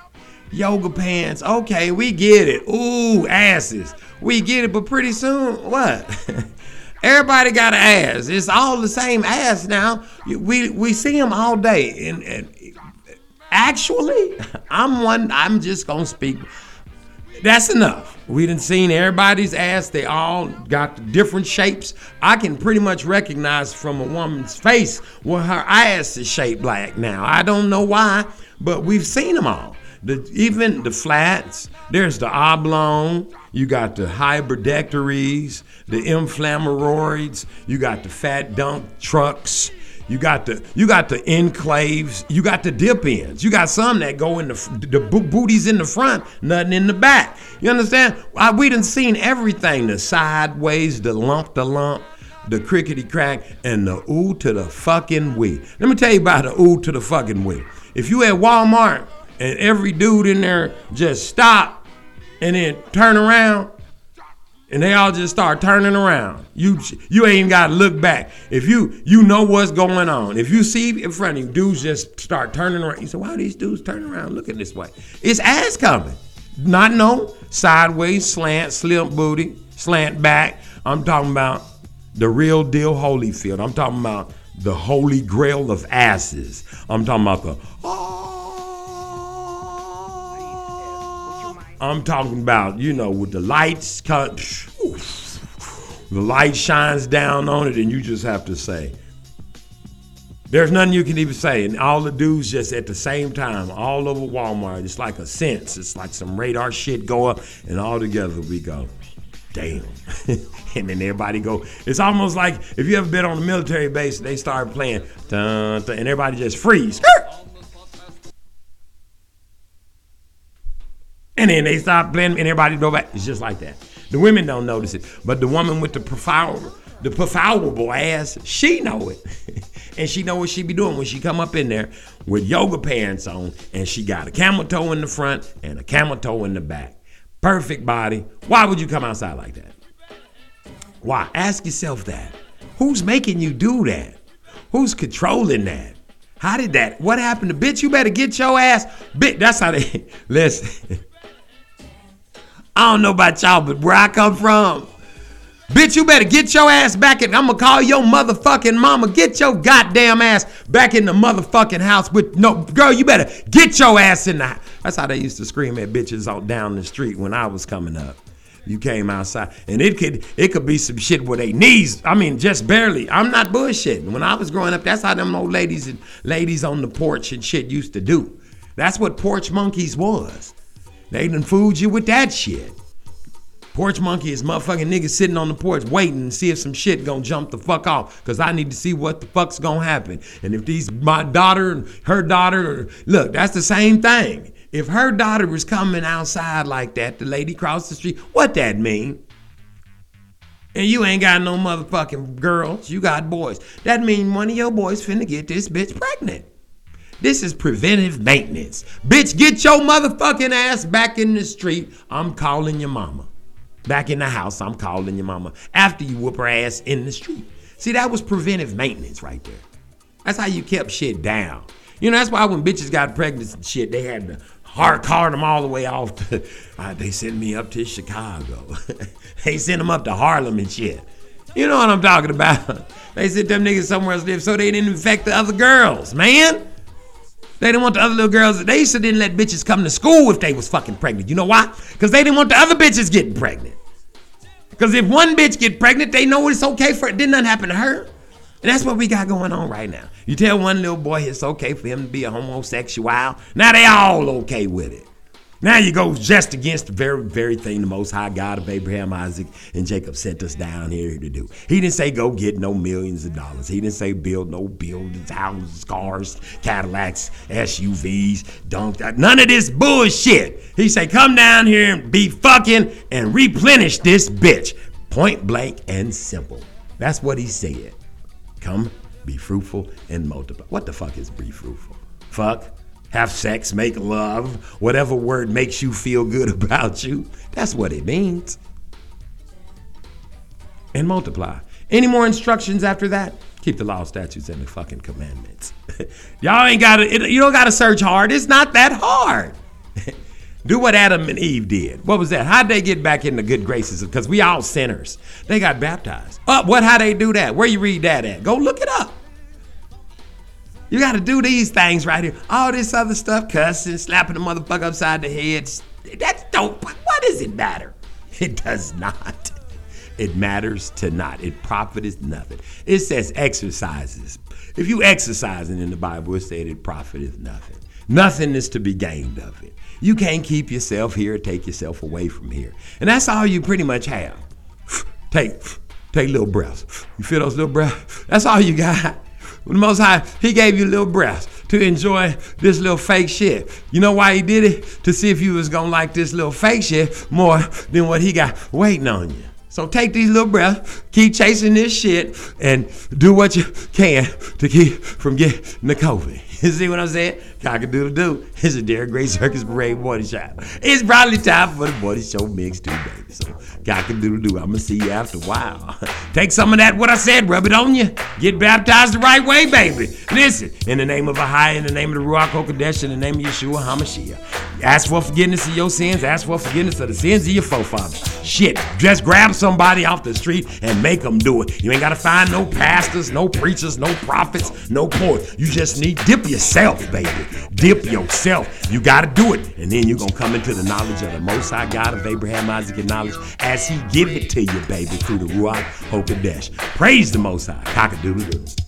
Yoga pants, okay, we get it. Ooh, asses, we get it. But pretty soon, what? Everybody got an ass. It's all the same ass now. We we see them all day. And, and actually, I'm one. I'm just gonna speak. That's enough. We done seen everybody's ass. They all got different shapes. I can pretty much recognize from a woman's face what her ass is shaped like now. I don't know why, but we've seen them all. The, even the flats, there's the oblong, you got the hybridectories, the inflammatoids, you got the fat dump trucks, you got the you got the enclaves, you got the dip ins, you got some that go in the the booties in the front, nothing in the back. You understand? I, we done seen everything: the sideways, the lump, the lump, the crickety crack, and the ooh to the fucking wee. Let me tell you about the ooh to the fucking wee. If you at Walmart and every dude in there just stop and then turn around and they all just start turning around. You you ain't gotta look back. If you you know what's going on. If you see in front of you, dudes just start turning around. You say, why these dudes turning around looking this way? It's ass coming. Not no sideways, slant, slim booty, slant back. I'm talking about the real deal Holyfield. I'm talking about the holy grail of asses. I'm talking about the oh, I'm talking about, you know, with the lights cut, the light shines down on it, and you just have to say, there's nothing you can even say. And all the dudes just at the same time, all over Walmart, it's like a sense. It's like some radar shit go up, and all together we go, damn. and then everybody go, it's almost like if you ever been on a military base, they start playing, dun, dun, and everybody just freeze. And then they stop playing, and everybody go back. It's just like that. The women don't notice it, but the woman with the profound, the preferable ass, she know it, and she know what she be doing when she come up in there with yoga pants on, and she got a camel toe in the front and a camel toe in the back. Perfect body. Why would you come outside like that? Why? Ask yourself that. Who's making you do that? Who's controlling that? How did that? What happened to bitch? You better get your ass. Bitch, that's how they listen. I don't know about y'all, but where I come from, bitch, you better get your ass back in. I'm gonna call your motherfucking mama. Get your goddamn ass back in the motherfucking house with no girl. You better get your ass in the. That's how they used to scream at bitches out down the street when I was coming up. You came outside, and it could it could be some shit where they knees. I mean, just barely. I'm not bullshitting. When I was growing up, that's how them old ladies and ladies on the porch and shit used to do. That's what porch monkeys was. They done fooled you with that shit. Porch monkey is motherfucking niggas sitting on the porch waiting to see if some shit gonna jump the fuck off. Cause I need to see what the fuck's gonna happen. And if these my daughter and her daughter, look, that's the same thing. If her daughter was coming outside like that, the lady across the street, what that mean? And you ain't got no motherfucking girls, you got boys. That mean one of your boys finna get this bitch pregnant. This is preventive maintenance. Bitch, get your motherfucking ass back in the street. I'm calling your mama. Back in the house, I'm calling your mama. After you whoop her ass in the street. See, that was preventive maintenance right there. That's how you kept shit down. You know, that's why when bitches got pregnant and shit, they had to hard card them all the way off. To, uh, they sent me up to Chicago. they sent them up to Harlem and shit. You know what I'm talking about? They sent them niggas somewhere else live so they didn't infect the other girls, man. They didn't want the other little girls. They used to didn't let bitches come to school if they was fucking pregnant. You know why? Because they didn't want the other bitches getting pregnant. Because if one bitch get pregnant, they know it's okay for it. Didn't nothing happen to her. And that's what we got going on right now. You tell one little boy it's okay for him to be a homosexual. Now they all okay with it. Now you go just against the very, very thing the Most High God of Abraham, Isaac, and Jacob sent us down here to do. He didn't say go get no millions of dollars. He didn't say build no buildings, houses, cars, Cadillacs, SUVs, dunk. None of this bullshit. He said come down here and be fucking and replenish this bitch. Point blank and simple. That's what he said. Come, be fruitful and multiply. What the fuck is be fruitful? Fuck have sex, make love, whatever word makes you feel good about you. That's what it means. And multiply. Any more instructions after that? Keep the law, statutes, and the fucking commandments. Y'all ain't got to, you don't got to search hard. It's not that hard. Do what Adam and Eve did. What was that? How'd they get back in the good graces? Because we all sinners. They got baptized. Uh, what? How they do that? Where you read that at? Go look it up. You got to do these things right here. All this other stuff, cussing, slapping the motherfucker upside the head. That's dope. What does it matter? It does not. It matters to not. It profiteth nothing. It says exercises. If you exercising in the Bible, it said it profiteth nothing. Nothing is to be gained of it. You can't keep yourself here take yourself away from here. And that's all you pretty much have. Take, take little breaths. You feel those little breaths? That's all you got. The Most High, He gave you a little breaths to enjoy this little fake shit. You know why He did it? To see if you was gonna like this little fake shit more than what He got waiting on you. So take these little breaths, keep chasing this shit, and do what you can to keep from getting the COVID. You see what I'm saying? Cockadoodle doo. It's a Derek Gray Circus Parade Morning Show. It's probably time for the Morning Show mix too, baby. So cockadoodle doo. I'm gonna see you after a while. Take some of that what I said, rub it on you. Get baptized the right way, baby. Listen, in the name of Ahai, in the name of the Ruach Kodesh, in the name of Yeshua HaMashiach. Ask for forgiveness of your sins. Ask for forgiveness of the sins of your forefathers. Shit, just grab somebody off the street and make them do it. You ain't gotta find no pastors, no preachers, no prophets, no poets. You just need dip yourself, baby. Dip yourself. You gotta do it. And then you're gonna come into the knowledge of the Most High God of Abraham, Isaac, and knowledge as He give it to you, baby, through the Ruach HaKodesh. Praise the Most High. Cockadoodle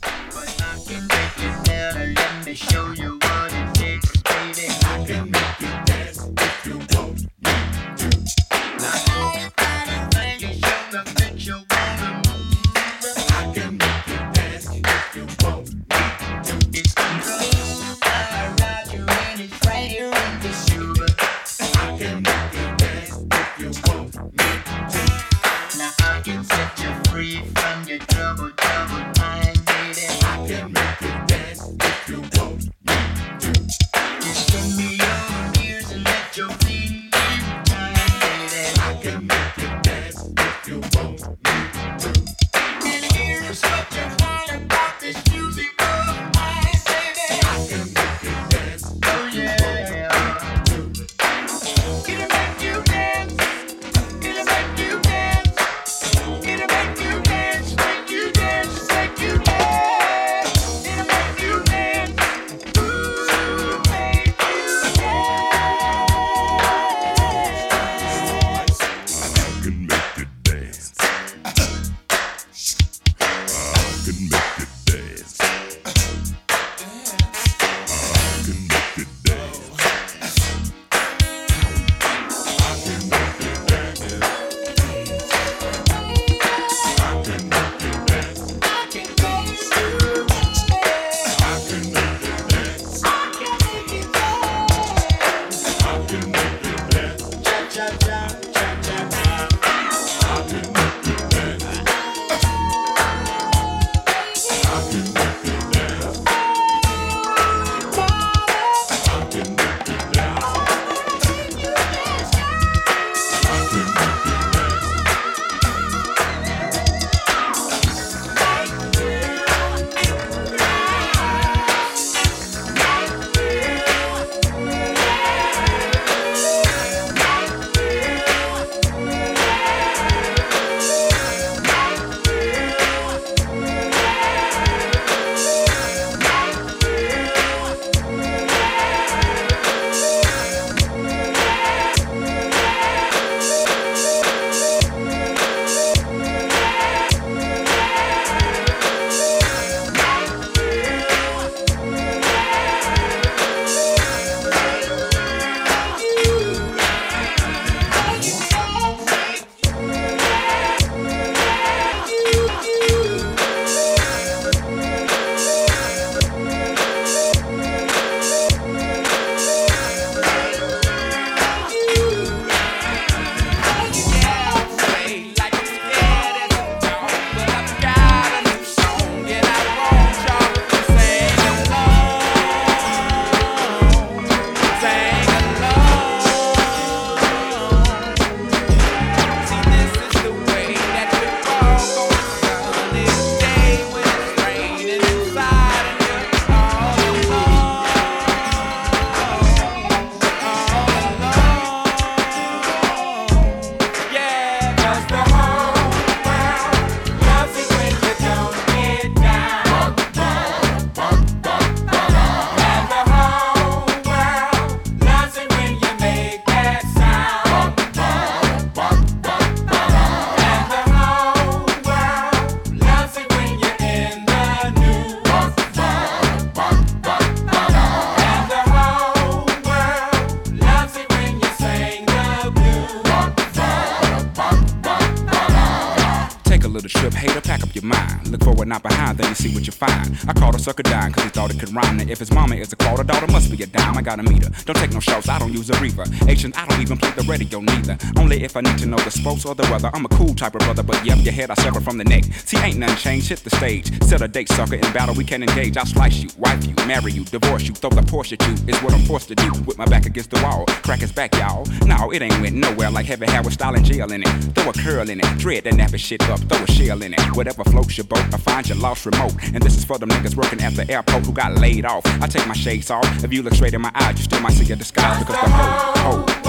if his mama is a quarter, daughter must be a dime. I gotta meet her. Don't take no shots, I don't use a reaver. Asian, I don't even play the radio neither. Only if I need to know the sports or the weather. I'm a cool type of brother, but yep, your head I sever from the neck. See, ain't nothing changed, hit the stage. Set a date, sucker, in battle we can engage. I'll slice you, wife you, marry you, divorce you, throw the Porsche at you. Is what I'm forced to do. With my back against the wall, crack his back, y'all. No, it ain't went nowhere like heavy hair with style and jail in it. Throw a curl in it, dread that nappy shit up, throw a shell in it. Whatever floats your boat, I find your lost remote. And this is for them niggas working at the airport who got laid off. I take my shades off. If you look straight in my eyes, you still might see a disguise because the whole, whole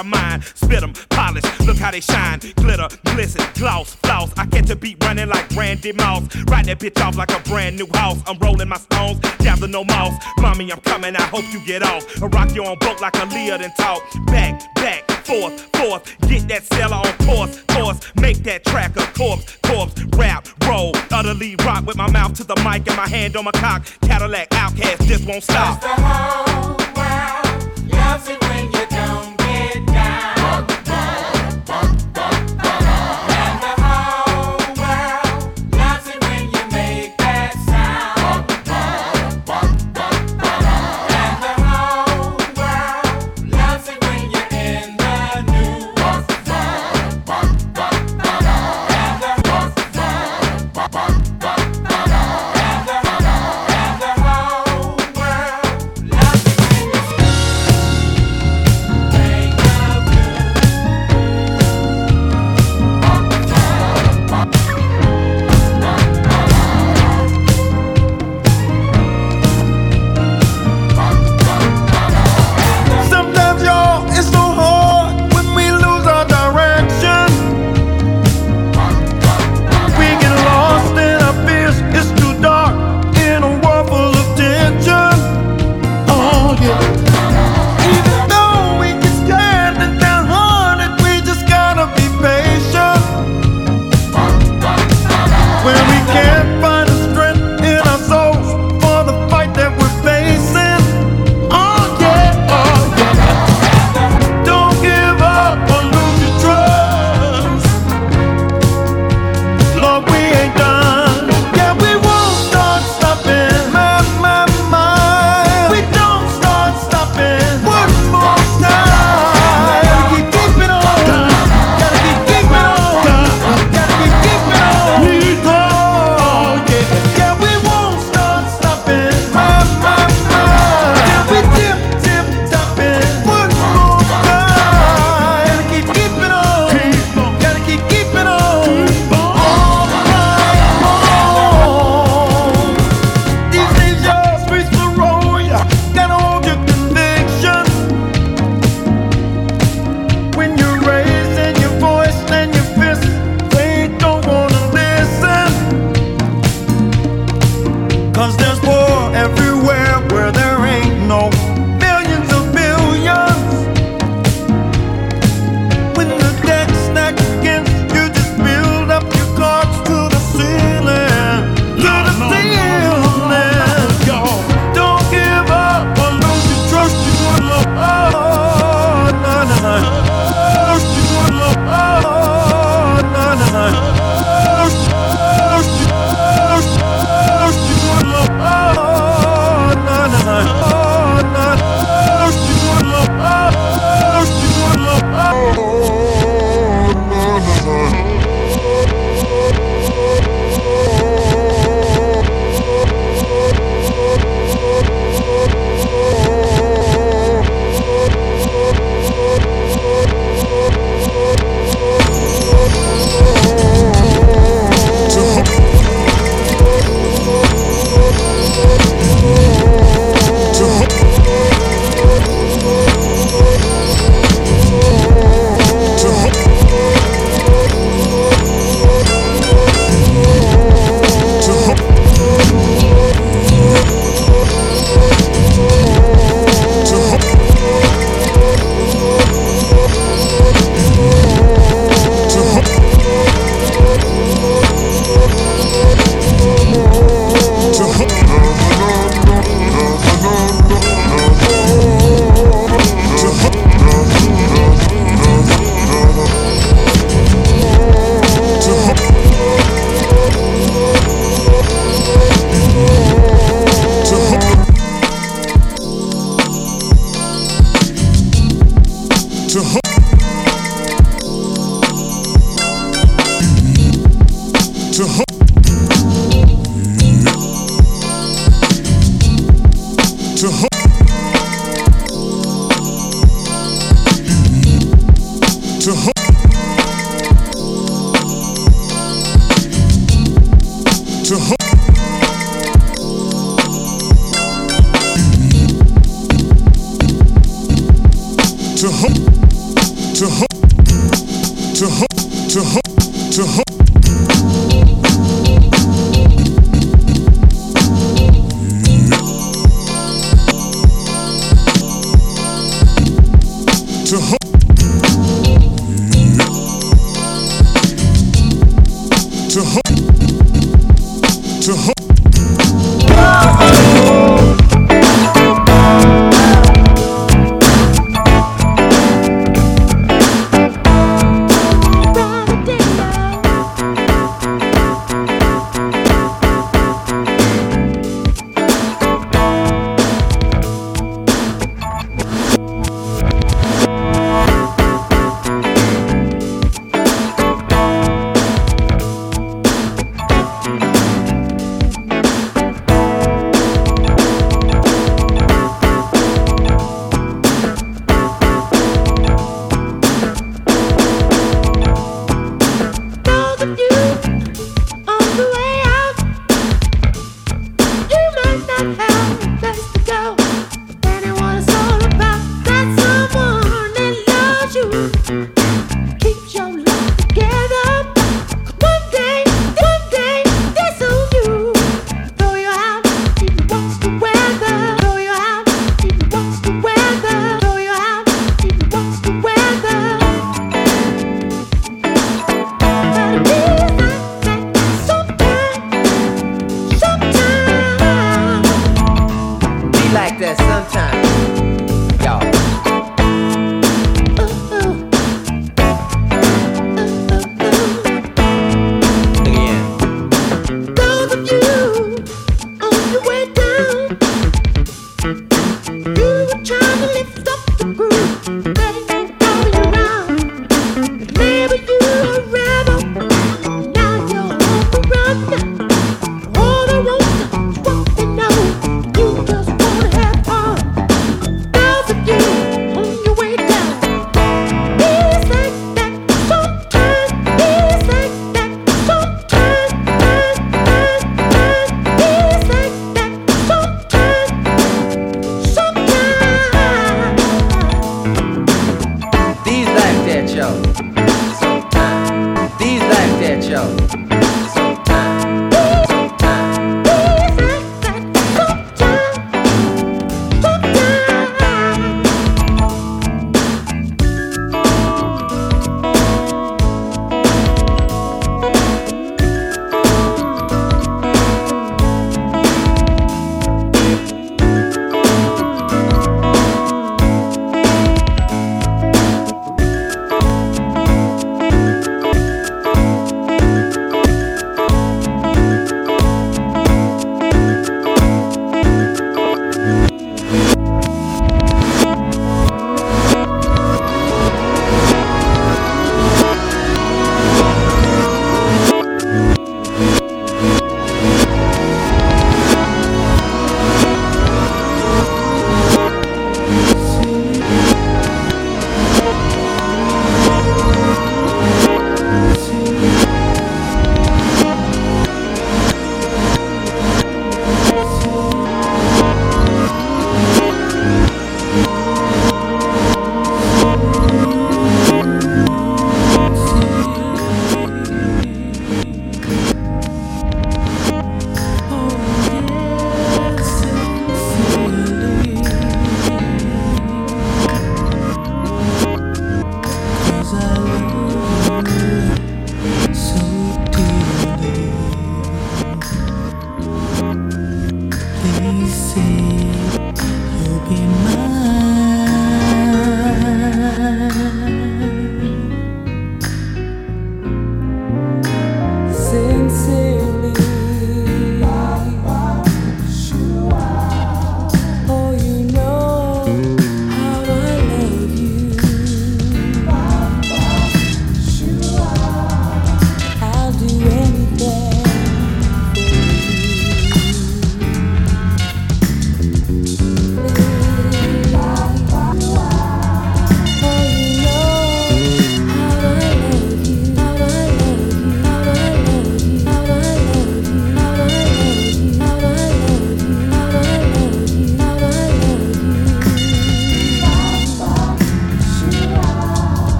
of mine. Spit 'em, polish, look how they shine. Glitter, glisten, gloss, floss. I catch a beat running like Randy Moss. Ride that bitch off like a brand new house. I'm rolling my stones, down no mouse. Mommy, I'm coming, I hope you get off. I rock you on boat like a Leah and talk. Back, back, forth, forth. Get that seller on course, course. Make that track a corpse, corpse. Rap, roll, utterly rock with my mouth to the mic and my hand on my cock. Cadillac OutKast just won't stop. The whole world loves it when you to hope to hope to hope to hope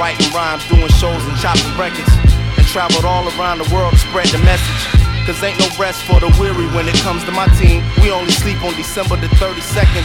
writing rhymes, doing shows and chopping records, and traveled all around the world to spread the message. Cause ain't no rest for the weary when it comes to my team. We only sleep on December the 32nd.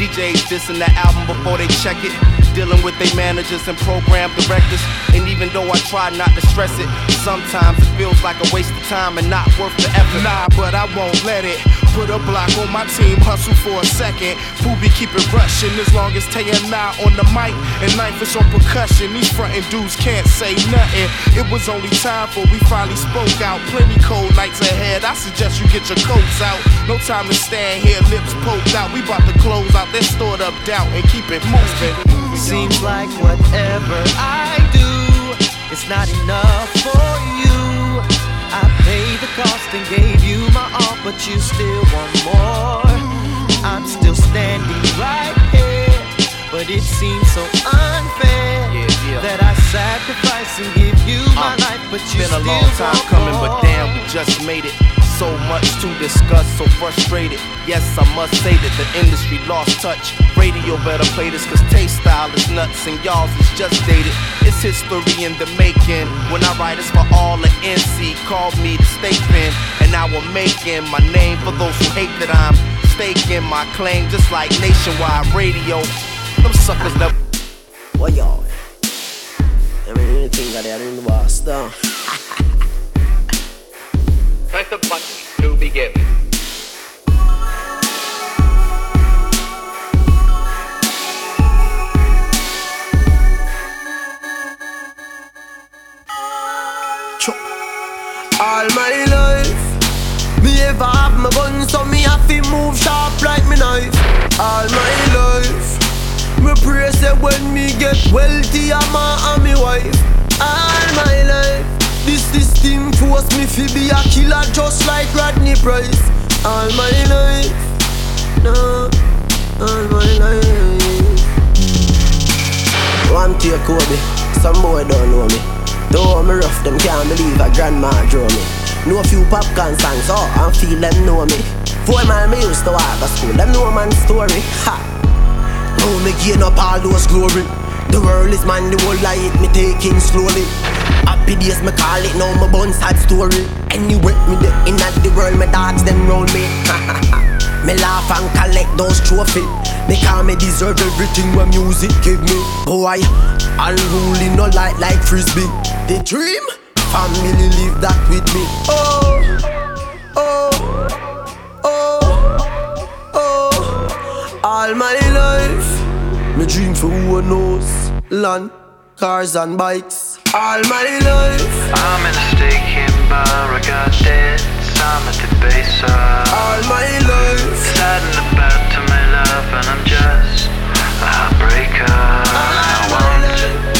DJs dissing the album before they check it. Dealing with their managers and program directors. And even though I try not to stress it, sometimes it feels like a waste of time and not worth the effort. Nah, but I won't let it. Put a block on my team, hustle for a second. Booby keep it rushing as long as Tay and I on the mic and knife is on percussion. These frontin' dudes can't say nothing. It was only time for we finally spoke out. Plenty cold nights ahead. I suggest you get your coats out. No time to stand here, lips poked out. We bout to close out that stored up doubt and keep it moving. Seems like whatever I do, it's not enough for you. I paid the cost and gave you my all, but you still want more. I'm still standing right here, but it seems so unfair yeah, yeah. that I sacrifice and give you my Uh, life, but you Been a long time coming, more. but damn, we just made it. So much to discuss, so frustrated. Yes, I must say that the industry lost touch. Radio better play this, cause taste style is nuts and y'all's is just dated. It's history in the making. When I write, it's for all the NC. Called me the state pen, and I will make making my name for those who hate that I'm staking my claim, just like nationwide radio. Them suckers never. What y'all? I mean, anything that they're in the boss, though. Press the button to begin. All my life, me ever have my gun, so me have to move sharp like me knife. All my life, me pray say when me get wealthy, I'm a and me wife. All my life, this system force me to be a killer just like Rodney Price. All my life, no, all my life. One take Kobe, some boy don't know me. Though me rough, them can't believe a grandma draw me. Know a few popcorn songs, oh, and feel them know me. Four man me used to walk to school, them know man story. Ha! Now me gain up all those glory. The world is mine, the whole light me taking slowly. Happy days me call it, now my bun sad story. Anyway, me the in at the world, my dogs them roll me. me laugh and collect those trophies. Because me deserve everything when music give me. Boy, unruly no light like frisbee. The dream, family live that with me. Oh, oh, oh, oh. All my life, me dream for who knows. Land, cars and bikes. All my life, I'm in a steak bar, I got debts, I'm at the base all my life. Sad and about to my love, and I'm just a heartbreaker. I won't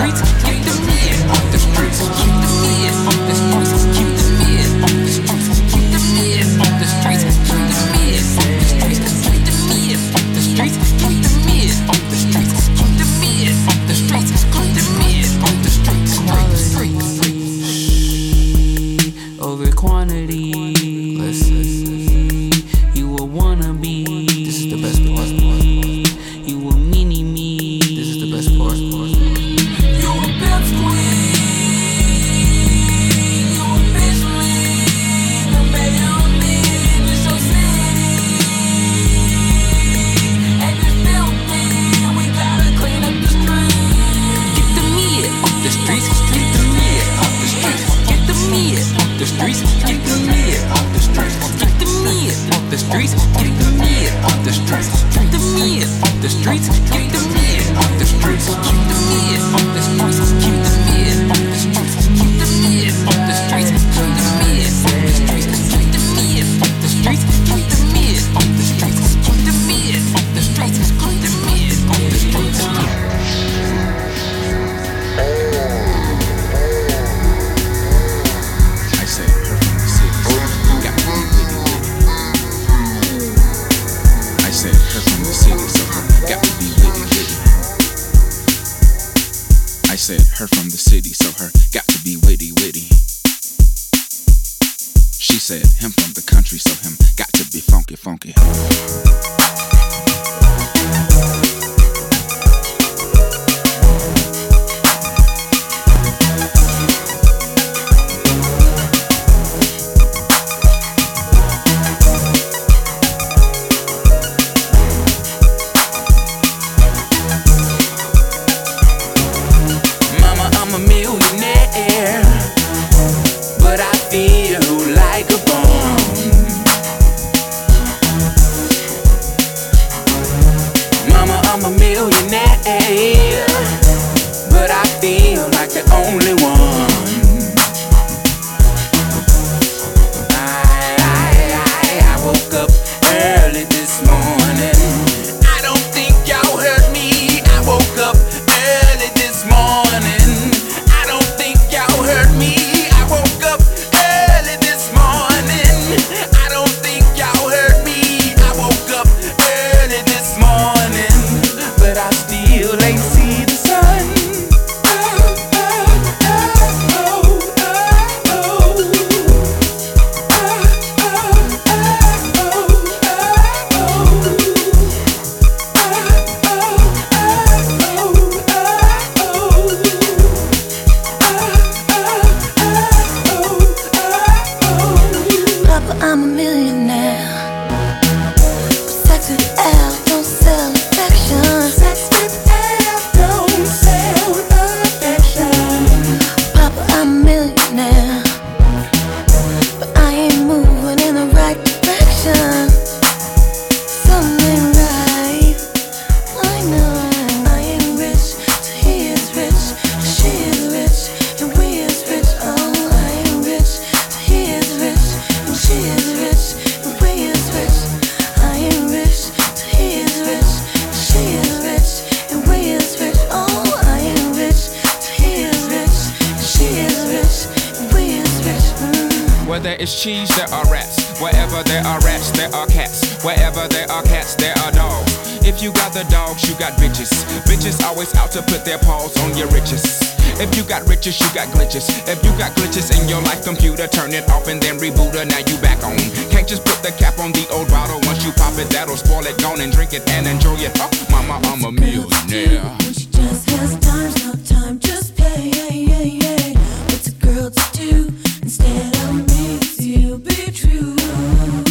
streets. there is cheese, there are rats. Wherever there are rats, there are cats. Wherever there are cats, there are dogs. If you got the dogs, you got bitches. Bitches always out to put their paws on your riches. If you got riches, you got glitches. If you got glitches in your life computer, turn it off and then reboot her. Now you back on. Can't just put the cap on the old bottle. Once you pop it, that'll spoil it. Gone and drink it and enjoy it. Oh, mama, I'm a millionaire. Just has time's not time, just pay. What's a girl to do? Instead of me to be true.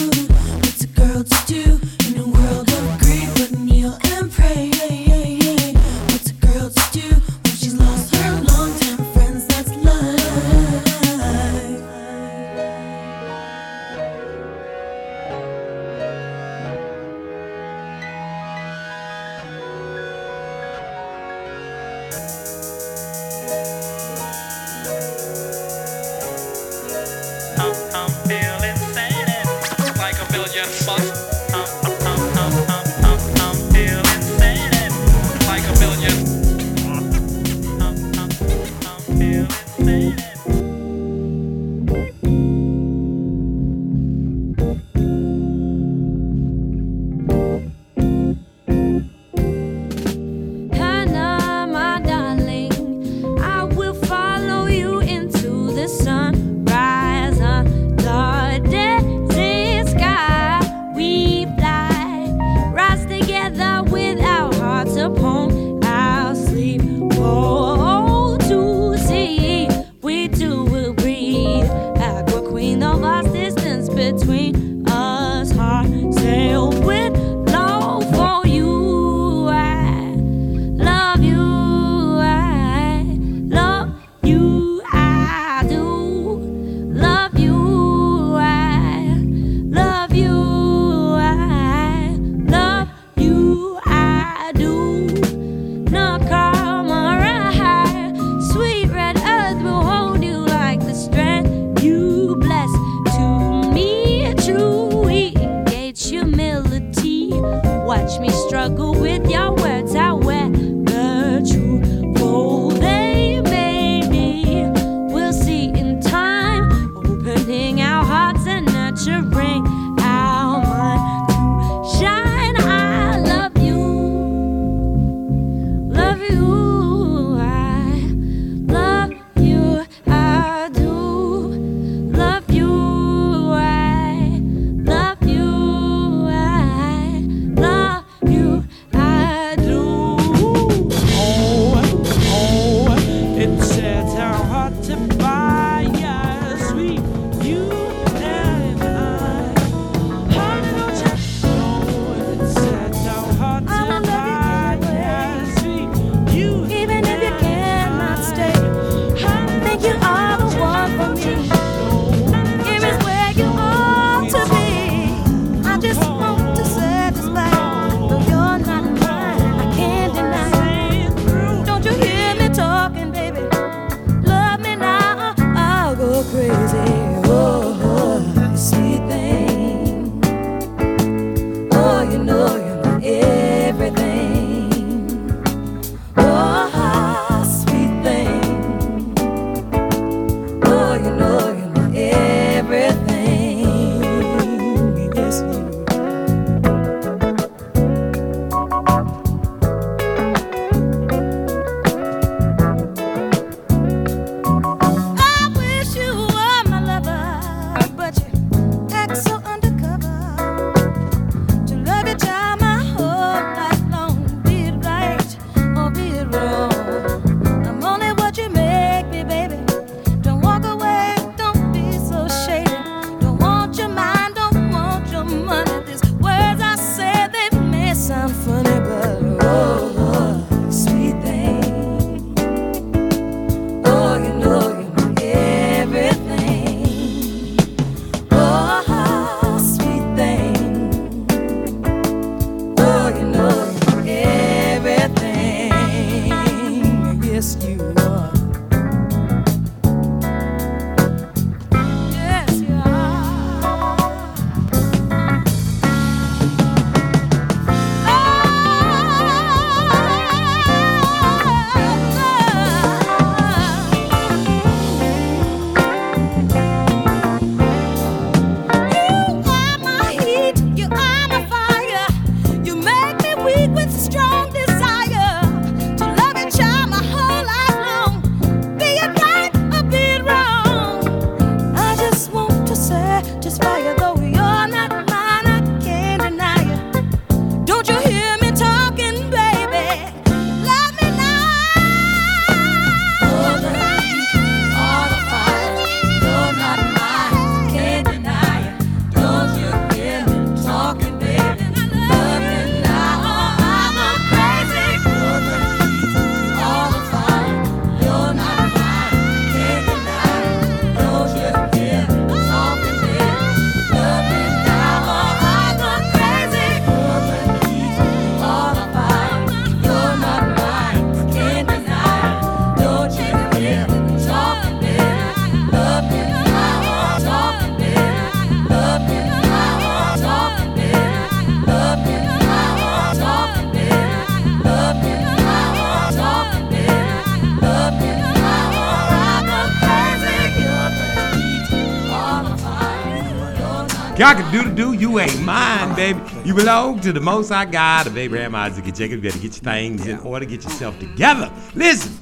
Do you ain't mine, baby. You belong to the most I got of Abraham, Isaac, and Jacob. You better get your things in order, get yourself together. Listen.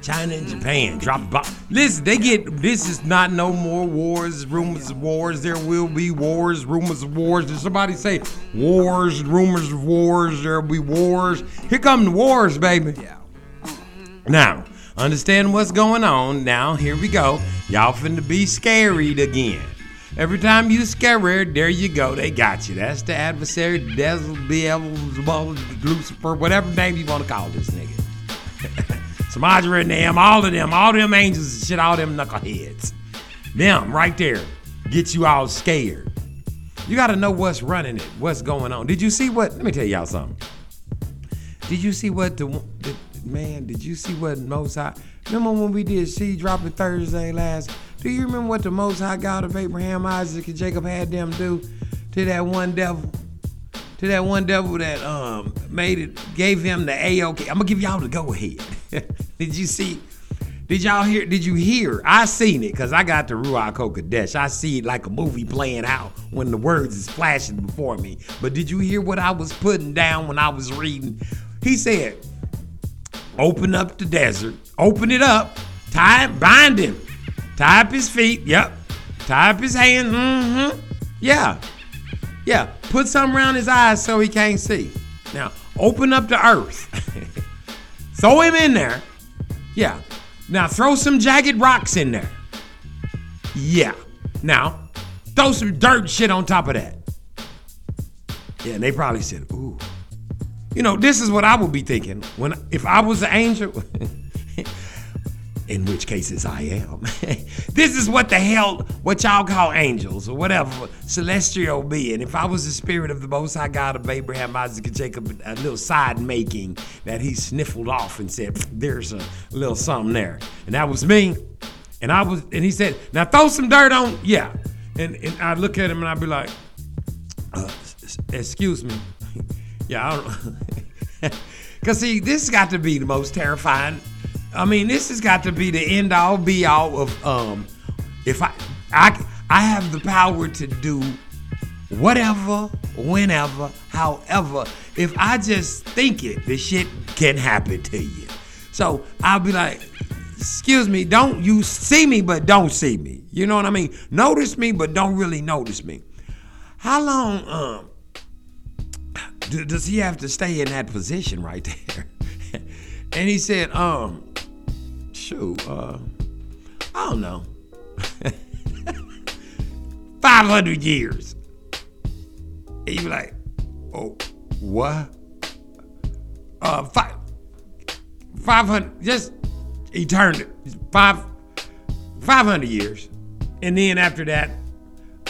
China and Japan drop bomb. Listen, they get this is not no more wars, rumors of wars. There will be wars, rumors of wars. Did somebody say wars, rumors of wars? There'll be wars. Here come the wars, baby. Now, understand what's going on. Now, here we go. Y'all finna be scared again. Every time you scared, there you go. They got you. That's the adversary, Devil, Beelzebub, Lucifer, whatever name you want to call this nigga. Samadra and them, all of them, all them angels and shit, all them knuckleheads. Them right there get you all scared. You got to know what's running it, what's going on. Did you see what? Let me tell y'all something. Did you see what the, the man? Did you see what High? Remember when we did seed dropping Thursday last? Do you remember what the Most High God of Abraham, Isaac, and Jacob had them do to that one devil? To that one devil that um made it, gave him the AOK. I'm gonna give y'all the go ahead. did you see? Did y'all hear? Did you hear? I seen it because I got the Ruach Kodesh. I see it like a movie playing out when the words is flashing before me. But did you hear what I was putting down when I was reading? He said, "Open up the desert. Open it up. Tie, bind him. Tie up his feet. Yep. Tie up his hands. Mm-hmm. Yeah. Yeah. Put something around his eyes so he can't see. Now, open up the earth. throw him in there. Yeah. Now, throw some jagged rocks in there. Yeah. Now, throw some dirt shit on top of that. Yeah, and they probably said, ooh. You know, this is what I would be thinking when if I was an angel. in which cases I am. this is what the hell, what y'all call angels or whatever, celestial being. If I was the spirit of the Most High God of Abraham, Isaac, and Jacob, a little side making that he sniffled off and said, "There's a little something there," and that was me. And I was, and he said, "Now throw some dirt on." Yeah, and and I'd look at him and I'd be like, uh, "Excuse me." yeah, I don't. Cause see, this got to be the most terrifying. I mean, this has got to be the end all be all of um. If I I I have the power to do whatever, whenever, however. If I just think it, the shit can happen to you. So I'll be like, excuse me, don't you see me, but don't see me. You know what I mean? Notice me, but don't really notice me. How long um does he have to stay in that position right there? and he said, um, shoot, uh, I don't know. 500 years. And you be like, oh, what? Uh, five, 500, just eternity, five, 500 years. And then after that,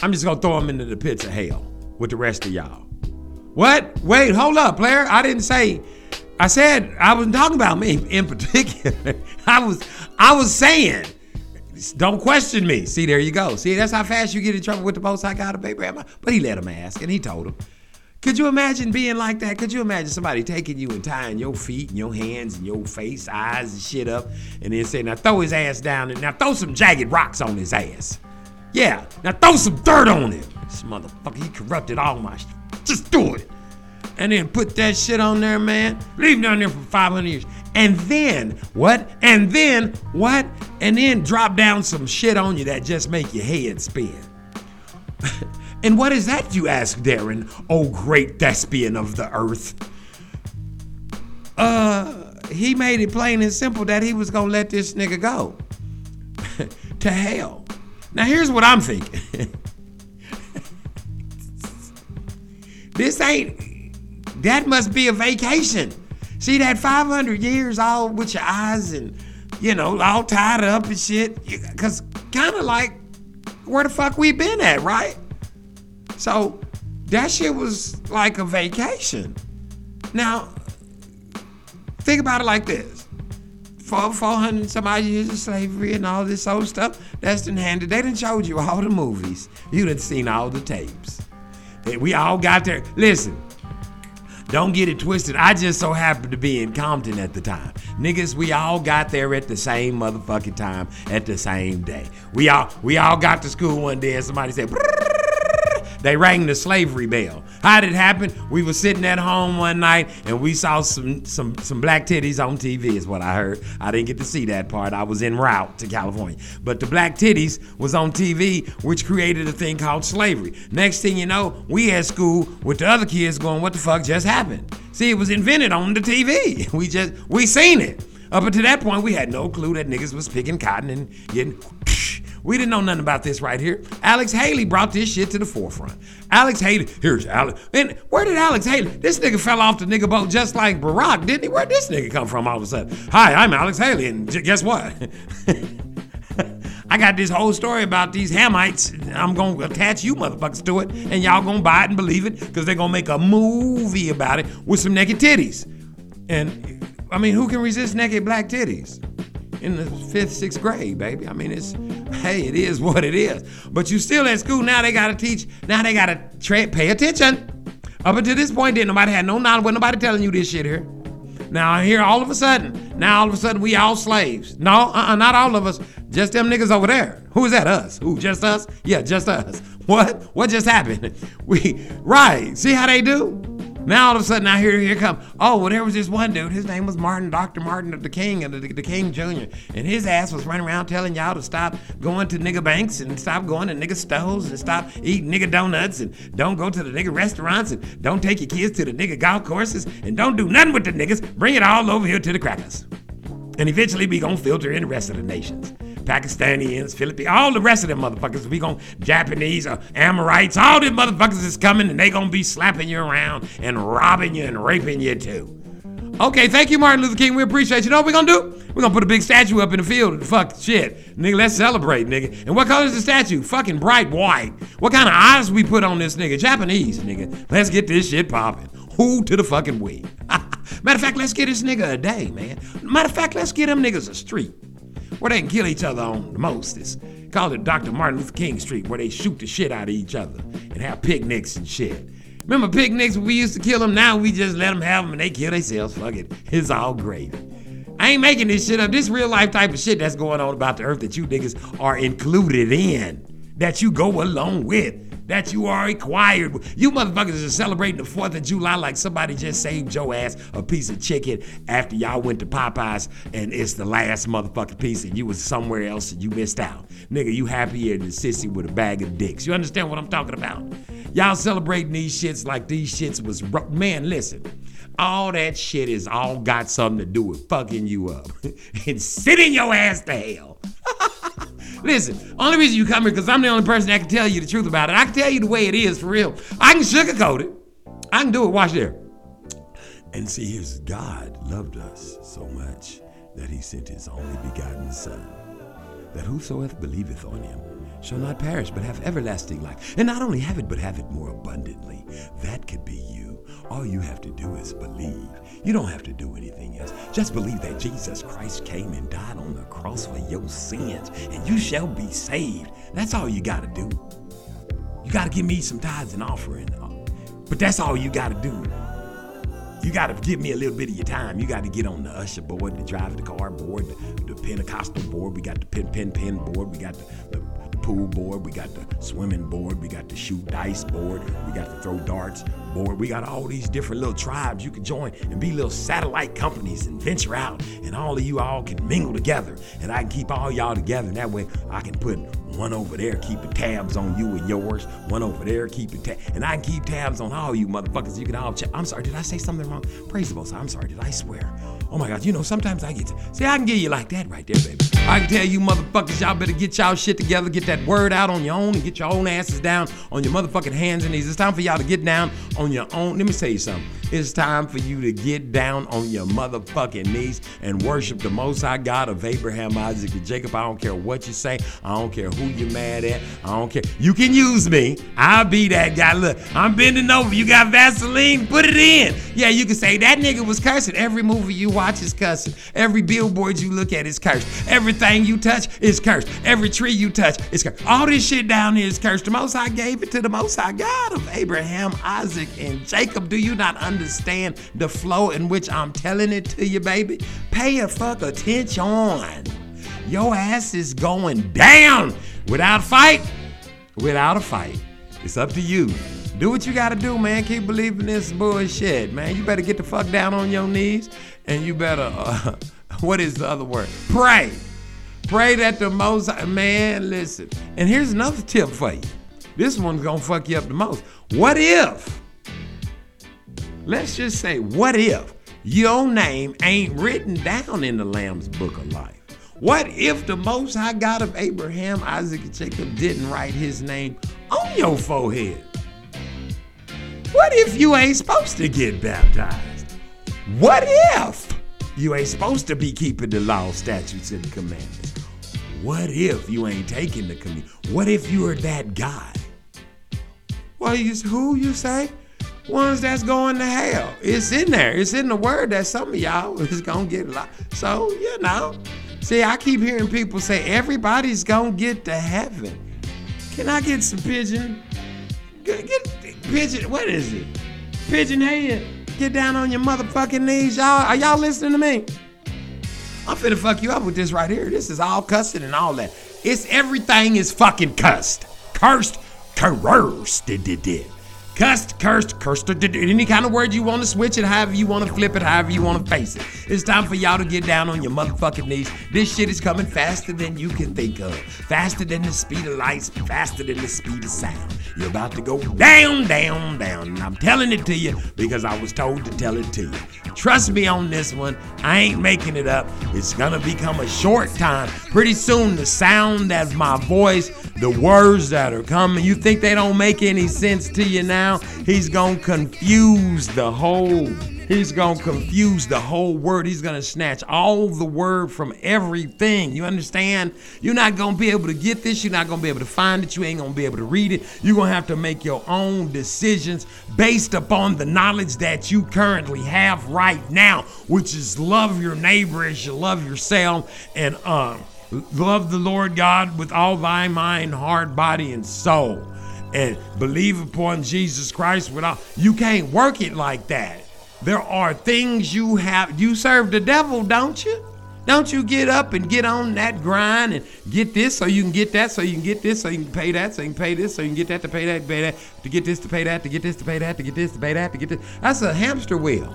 I'm just gonna throw him into the pits of hell with the rest of y'all. What? Wait, hold up, player. I didn't say. I said I wasn't talking about me in particular. I was I was saying, don't question me. See, there you go. See, that's how fast you get in trouble with the Most High God of Abraham. But he let him ask, and he told him. Could you imagine being like that? Could you imagine somebody taking you and tying your feet and your hands and your face, eyes, and shit up, and then saying, "Now throw his ass down and now throw some jagged rocks on his ass." Yeah, now throw some dirt on him. This motherfucker, he corrupted all my. Just do it. And then put that shit on there, man. Leave down there for 500 years. And then what? And then what? And then drop down some shit on you that just make your head spin. and what is that, you ask, Darren? Oh, great thespian of the earth. Uh, he made it plain and simple that he was gonna let this nigga go to hell. Now here's what I'm thinking. this ain't that must be a vacation. See that 500 years all with your eyes and you know all tied up and shit. Cause kind of like where the fuck we been at, right? So that shit was like a vacation. Now think about it like this: four, 400 some odd years of slavery and all this old stuff. That's been handed. They done showed you all the movies. You done seen all the tapes. We all got there. Listen, don't get it twisted. I just so happened to be in Compton at the time. Niggas, we all got there at the same motherfucking time at the same day. We all we all got to school one day and somebody said, They rang the slavery bell. How did it happen? We were sitting at home one night and we saw some some some black titties on TV. Is what I heard. I didn't get to see that part. I was en route to California, but the black titties was on TV, which created a thing called slavery. Next thing you know, we at school with the other kids going, "What the fuck just happened?" See, it was invented on the TV. We just we seen it. Up until that point, we had no clue that niggas was picking cotton and getting. We didn't know nothing about this right here. Alex Haley brought this shit to the forefront. Alex Haley, here's Alex. And where did Alex Haley? This nigga fell off the nigga boat just like Barack, didn't he? Where'd this nigga come from all of a sudden? Hi, I'm Alex Haley, and guess what? I got this whole story about these Hamites. I'm gonna attach you motherfuckers to it, and y'all gonna buy it and believe it, because they're gonna make a movie about it with some naked titties. And I mean, who can resist naked black titties? In the fifth, sixth grade, baby. I mean, it's hey, it is what it is. But you still at school now. They gotta teach. Now they gotta tra- pay attention. Up until this point, didn't nobody had no knowledge. Wasn't nobody telling you this shit here. Now here, all of a sudden, now all of a sudden we all slaves. No, uh-uh, not all of us. Just them niggas over there. Who is that? Us? Who? Just us? Yeah, just us. What? What just happened? We right. See how they do? Now all of a sudden, now here, here come. Oh, well, there was this one dude. His name was Martin, Dr. Martin of uh, the King, and the, the King Jr. And his ass was running around telling y'all to stop going to nigga banks and stop going to nigga stoves and stop eating nigga donuts and don't go to the nigga restaurants and don't take your kids to the nigga golf courses and don't do nothing with the niggas. Bring it all over here to the crackers. And eventually we gonna filter in the rest of the nations. Pakistanians, Philippines, all the rest of them motherfuckers. We gon' Japanese, uh, Amorites, all them motherfuckers is coming and they gonna be slapping you around and robbing you and raping you too. Okay, thank you, Martin Luther King. We appreciate you. Know what we gonna do? We're gonna put a big statue up in the field. Fuck shit. Nigga, let's celebrate, nigga. And what color is the statue? Fucking bright white. What kind of eyes we put on this nigga? Japanese, nigga. Let's get this shit popping. Who to the fucking we? Matter of fact, let's get this nigga a day, man. Matter of fact, let's get them niggas a street where they can kill each other on the most. It's called it Dr. Martin Luther King Street, where they shoot the shit out of each other and have picnics and shit. Remember picnics we used to kill them? Now we just let them have them and they kill themselves. Fuck it. It's all gravy. I ain't making this shit up. This real life type of shit that's going on about the earth that you niggas are included in, that you go along with, that you are required. with. You motherfuckers are celebrating the 4th of July like somebody just saved your ass a piece of chicken after y'all went to Popeyes and it's the last motherfucking piece and you was somewhere else and you missed out. Nigga, you happier than a sissy with a bag of dicks. You understand what I'm talking about? Y'all celebrating these shits like these shits was, man, listen. All that shit is all got something to do with fucking you up and sitting your ass to hell. Listen, only reason you come here because I'm the only person that can tell you the truth about it. I can tell you the way it is for real. I can sugarcoat it. I can do it. Watch there. And see, here's God loved us so much that he sent his only begotten Son, that whosoever believeth on him shall not perish but have everlasting life. And not only have it, but have it more abundantly. That could be you. All you have to do is believe. You don't have to do anything else. Just believe that Jesus Christ came and died on the cross for your sins, and you shall be saved. That's all you got to do. You got to give me some tithes and offering. Uh, but that's all you got to do. You got to give me a little bit of your time. You got to get on the usher board, the drive the car board, the, the Pentecostal board. We got the pen pen pen board. We got the, the, the pool board. We got the swimming board. We got the shoot dice board. We got to throw darts board. We got all these different little tribes you can join and be little satellite companies and venture out. And all of you all can mingle together. And I can keep all y'all together. And that way I can put one over there keeping tabs on you and yours. One over there keeping tabs. And I can keep tabs on all you motherfuckers. You can all check. I'm sorry, did I say something wrong? Praise the Most I'm sorry, did I swear? Oh my God, you know, sometimes I get to, see, I can get you like that right there, baby. I can tell you motherfuckers, y'all better get y'all shit together, get that word out on your own, and get your own asses down on your motherfucking hands and knees. It's time for y'all to get down on your own. Let me tell you something. It's time for you to get down on your motherfucking knees and worship the Most High God of Abraham, Isaac, and Jacob. I don't care what you say. I don't care who you're mad at. I don't care. You can use me. I'll be that guy. Look, I'm bending over. You got Vaseline? Put it in. Yeah, you can say that nigga was cursing. Every movie you watch is cursing. Every billboard you look at is cursed. Everything you touch is cursed. Every tree you touch is cursed. All this shit down here is cursed. The Most High gave it to the Most High God of Abraham, Isaac, and Jacob. Do you not understand the flow in which I'm telling it to you, baby? Pay a fuck attention. Your ass is going down without a fight, without a fight. It's up to you. Do what you gotta do, man. Keep believing this bullshit, man. You better get the fuck down on your knees and you better, uh, what is the other word? Pray. Pray that the most, man, listen. And here's another tip for you. This one's gonna fuck you up the most. What if, let's just say, what if your name ain't written down in the Lamb's Book of Life? What if the Most High God of Abraham, Isaac, and Jacob didn't write his name on your forehead? What if you ain't supposed to get baptized? What if you ain't supposed to be keeping the law, statutes, and commandments? What if you ain't taking the communion? What if you are that guy? Well, you who you say? Ones that's going to hell. It's in there. It's in the word that some of y'all is gonna get lost. So you know. See, I keep hearing people say everybody's gonna get to heaven. Can I get some pigeon? Get, get pigeon. What is it? Pigeon head. Get down on your motherfucking knees, y'all. Are y'all listening to me? I'm finna fuck you up with this right here. This is all cussing and all that. It's everything is fucking cussed. Cursed, cursed, did, did, did. Cussed, cursed, cursed. Any kind of word you want to switch it, however you want to flip it, however you want to face it. It's time for y'all to get down on your motherfucking knees. This shit is coming faster than you can think of. Faster than the speed of light, faster than the speed of sound. You're about to go down, down, down. And I'm telling it to you because I was told to tell it to you. Trust me on this one. I ain't making it up. It's gonna become a short time. Pretty soon, the sound of my voice, the words that are coming, you think they don't make any sense to you now? He's gonna confuse the whole. He's gonna confuse the whole word. He's gonna snatch all the word from everything. You understand? You're not gonna be able to get this. You're not gonna be able to find it. You ain't gonna be able to read it. You're gonna have to make your own decisions based upon the knowledge that you currently have right now, which is love your neighbor as you love yourself and uh, love the Lord God with all thy mind, heart, body, and soul. And believe upon Jesus Christ without you can't work it like that. There are things you have. You serve the devil, don't you? Don't you get up and get on that grind and get this so you can get that, so you can get this, so you can pay that, so you can pay this, so you can get that to pay that, to pay that, to get this to pay that, to get this to pay that, to get this to pay that, to get this. That's a hamster wheel.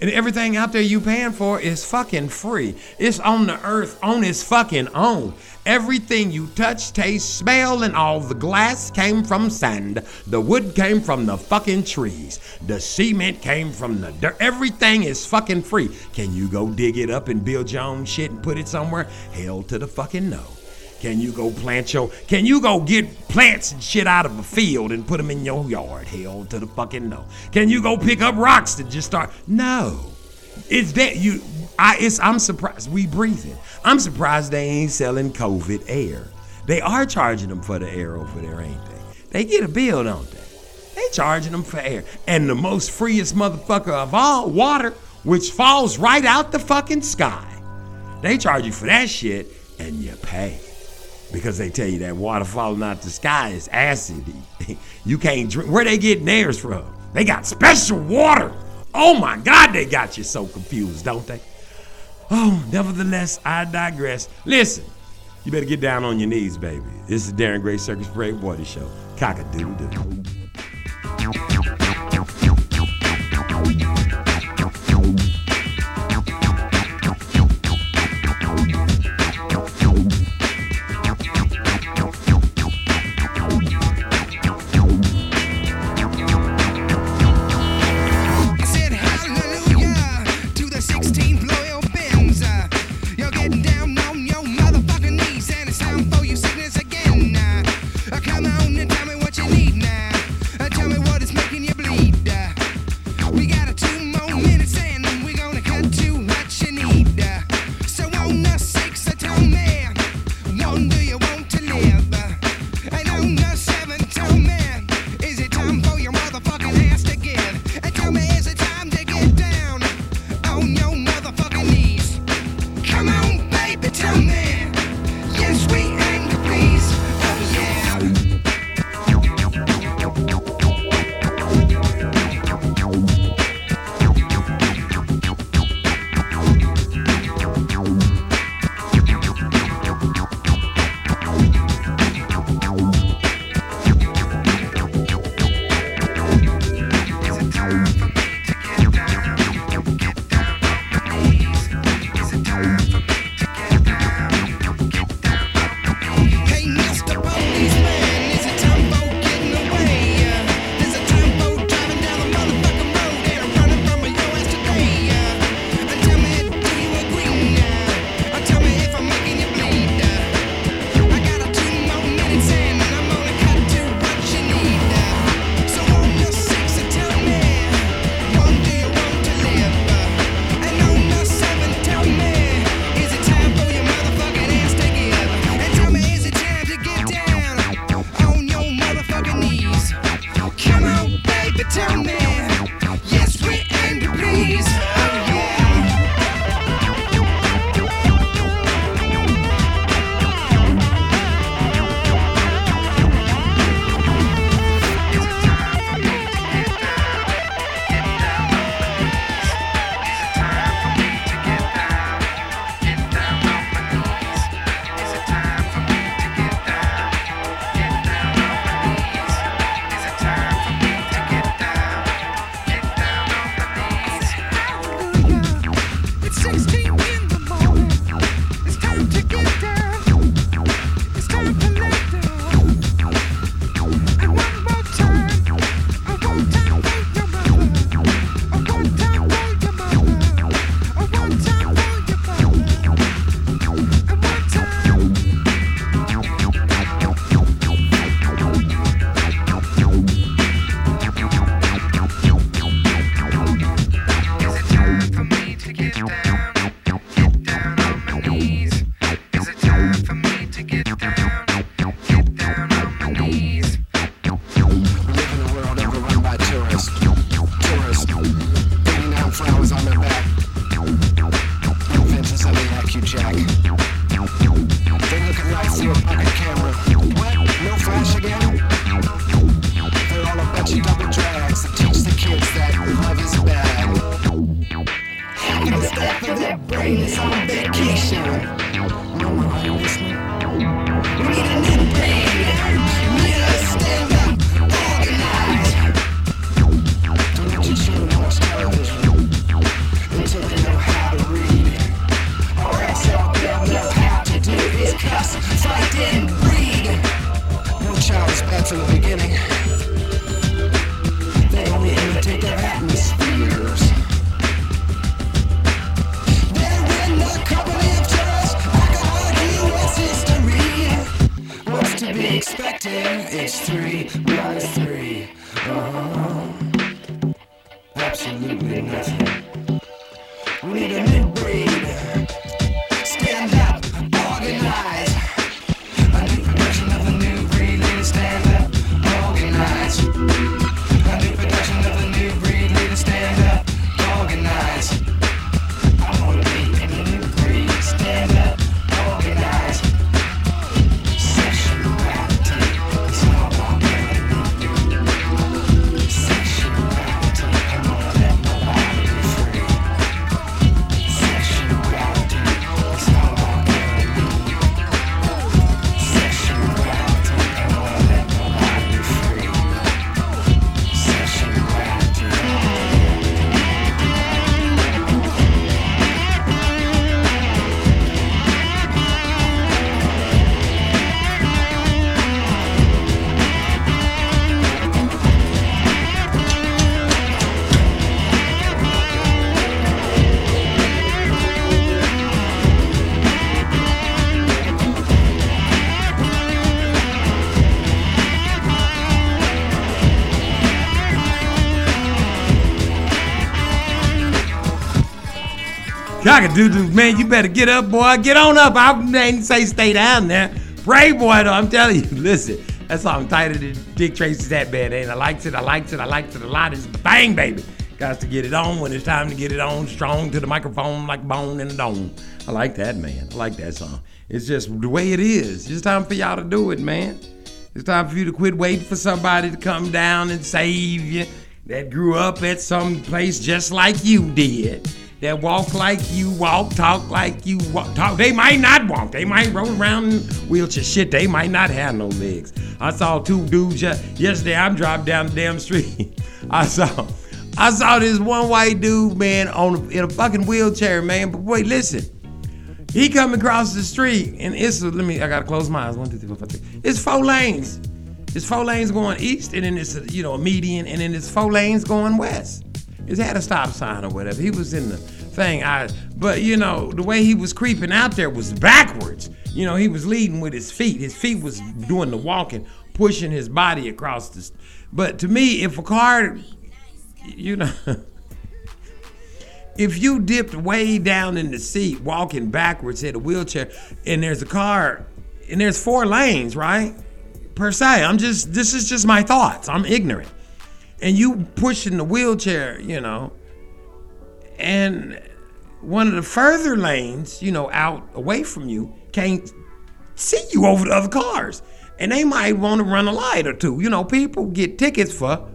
And everything out there you paying for is fucking free. It's on the earth on its fucking own. Everything you touch, taste, smell, and all the glass came from sand. The wood came from the fucking trees. The cement came from the dirt. Everything is fucking free. Can you go dig it up and build your own shit and put it somewhere? Hell to the fucking no. Can you go plant your? Can you go get plants and shit out of a field and put them in your yard? Hell to the fucking no. Can you go pick up rocks to just start? No. It's that you. I. It's. I'm surprised. We breathing. I'm surprised they ain't selling COVID air. They are charging them for the air over there, ain't they? They get a bill, don't they? They charging them for air. And the most freest motherfucker of all, water, which falls right out the fucking sky. They charge you for that shit, and you pay because they tell you that water falling out the sky is acidy. you can't drink. Where they getting theirs from? They got special water. Oh my God, they got you so confused, don't they? Oh, nevertheless, I digress. Listen, you better get down on your knees, baby. This is Darren Gray Circus Parade Water Show. Cock a doodle doo. Cock-a-doodle, man, you better get up, boy. Get on up. I ain't say stay down there. Pray, boy, though. I'm telling you. Listen, that song tighter than Dick Tracy's that bad, ain't I liked it. I liked it. I liked it a lot. It's thing, baby. Got to get it on when it's time to get it on. Strong to the microphone like bone in the dome. I like that, man. I like that song. It's just the way it is. It's time for y'all to do it, man. It's time for you to quit waiting for somebody to come down and save you. That grew up at some place just like you did. That walk like you walk, talk like you walk. Talk. They might not walk. They might roll around in wheelchair. Shit, they might not have no legs. I saw two dudes yesterday. I'm driving down the damn street. I saw, I saw this one white dude, man, on in a fucking wheelchair, man. But wait, listen. He come across the street, and it's let me. I gotta close my eyes. One, two, three, four, five, six. It's four lanes. It's four lanes going east, and then it's you know a median, and then it's four lanes going west. It had a stop sign or whatever. He was in the thing. I but you know the way he was creeping out there was backwards. You know he was leading with his feet. His feet was doing the walking, pushing his body across the. But to me, if a car, you know. if you dipped way down in the seat walking backwards in a wheelchair and there's a car and there's four lanes right per se i'm just this is just my thoughts i'm ignorant and you pushing the wheelchair you know. And one of the further lanes you know out away from you can't see you over the other cars. And they might want to run a light or two. You know people get tickets for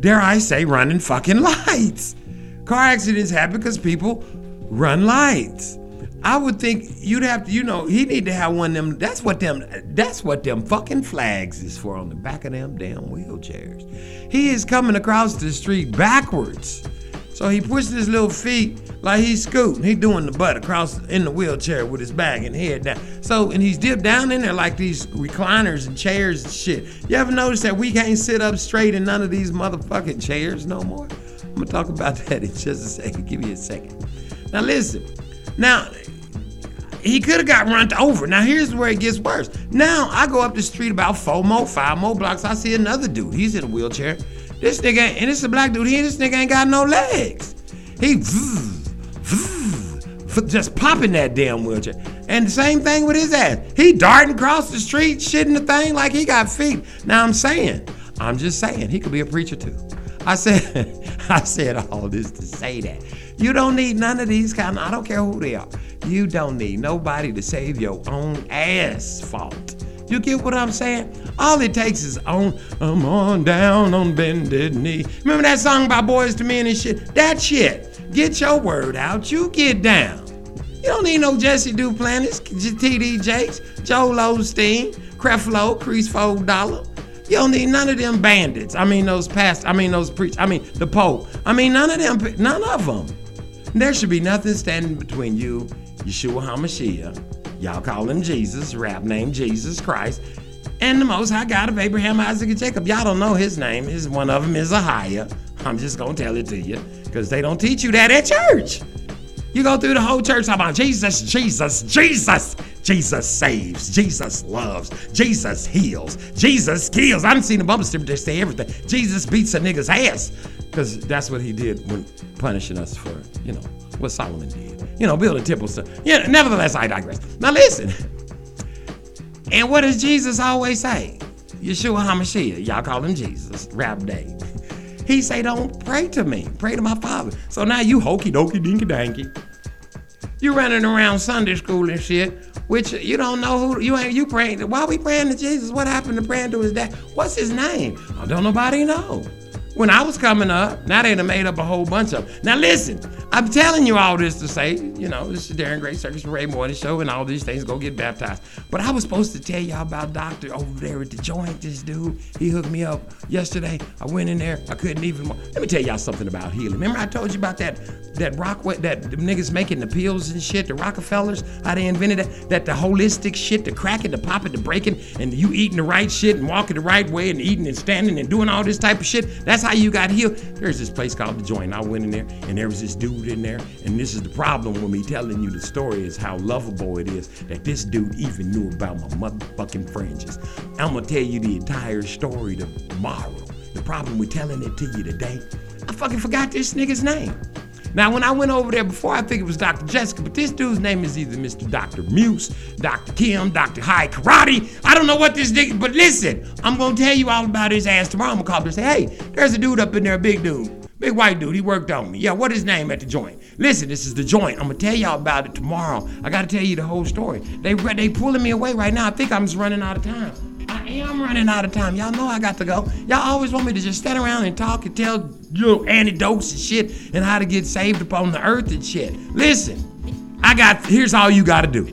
dare i say running fucking lights. Car accidents happen because people run lights. I would think you'd have to, you know, he need to have one of them. That's what them. That's what them fucking flags is for on the back of them damn wheelchairs. He is coming across the street backwards, so he pushed his little feet like he's scooting. He doing the butt across in the wheelchair with his back and head down. So and he's dipped down in there like these recliners and chairs and shit. You ever notice that we can't sit up straight in none of these motherfucking chairs no more? I'm gonna talk about that in just a second. Give me a second. Now listen. Now he could have got run over. Now here's where it gets worse. Now I go up the street about four more, five more blocks. I see another dude. He's in a wheelchair. This nigga, ain't- and it's a black dude. He this nigga ain't got no legs. He just popping that damn wheelchair. And the same thing with his ass. He darting across the street, shitting the thing like he got feet. Now I'm saying, I'm just saying, he could be a preacher too. I said, I said all this to say that You don't need none of these kind. I don't care who they are. You don't need nobody to save your own ass fault. You get what I'm saying? All it takes is on, I'm on down on bended knee. Remember that song by Boyz II Men and shit? That shit. Get your word out. You get down. You don't need no Jesse Duplantis, TD Jakes, Joel Osteen, Creflo, Creasefo Dollar. You don't need none of them bandits. I mean those past. I mean those preach. I mean the Pope. I mean none of them. None of them. There should be nothing standing between you, Yeshua HaMashiach. Y'all call him Jesus, rap name Jesus Christ, and the Most High God of Abraham, Isaac, and Jacob. Y'all don't know his name. His one of them is Ahiah. I'm just gonna tell it to you because they don't teach you that at church. You go through the whole church talking about Jesus, Jesus, Jesus. Jesus saves. Jesus loves. Jesus heals. Jesus kills. I done seen the bumper just say everything. Jesus beats a nigga's ass. Because that's what he did when punishing us for, you know, what Solomon did. You know, building temples. To, yeah, nevertheless, I digress. Now listen. And what does Jesus always say? Yeshua HaMashiach. Y'all call him Jesus. Rap day. He say, don't pray to me. Pray to my Father. So now you hokey dokey dinky danky. You running around Sunday school and shit, which you don't know who you ain't you praying. Why we praying to Jesus? What happened to praying to his dad? What's his name? I don't nobody know. When I was coming up, now they done made up a whole bunch of 'em. Now listen, I'm telling you all this to say, you know, this is Darren Gray Circus Ray Morning Show and all these things go get baptized. But I was supposed to tell y'all about Doctor over there at the joint. This dude, he hooked me up yesterday. I went in there, I couldn't even. Let me tell y'all something about healing. Remember I told you about that that rock that the niggas making the pills and shit, the Rockefellers, how they invented that, that the holistic shit, the cracking, the popping, the breaking, and you eating the right shit and walking the right way and eating and standing and doing all this type of shit. That's how you got healed. There's this place called the Joint. I went in there and there was this dude in there, and this is the problem with me telling you the story is how lovable it is that this dude even knew about my motherfucking fringes. I'm gonna tell you the entire story tomorrow. The problem with telling it to you today, I fucking forgot this nigga's name. Now, when I went over there before, I think it was Dr. Jessica, but this dude's name is either Mr. Dr. Muse, Dr. Kim, Dr. High Karate. I don't know what this nigga, but listen, I'm gonna tell you all about his ass tomorrow. I'm gonna call him and say, hey, there's a dude up in there, big dude. Big white dude, he worked on me. Yeah, what his name at the joint? Listen, this is the joint. I'm gonna tell y'all about it tomorrow. I gotta tell you the whole story. They they pulling me away right now. I think I'm just running out of time. I am running out of time. Y'all know I got to go. Y'all always want me to just stand around and talk and tell you anecdotes and shit and how to get saved upon the earth and shit. Listen, I got here's all you gotta do.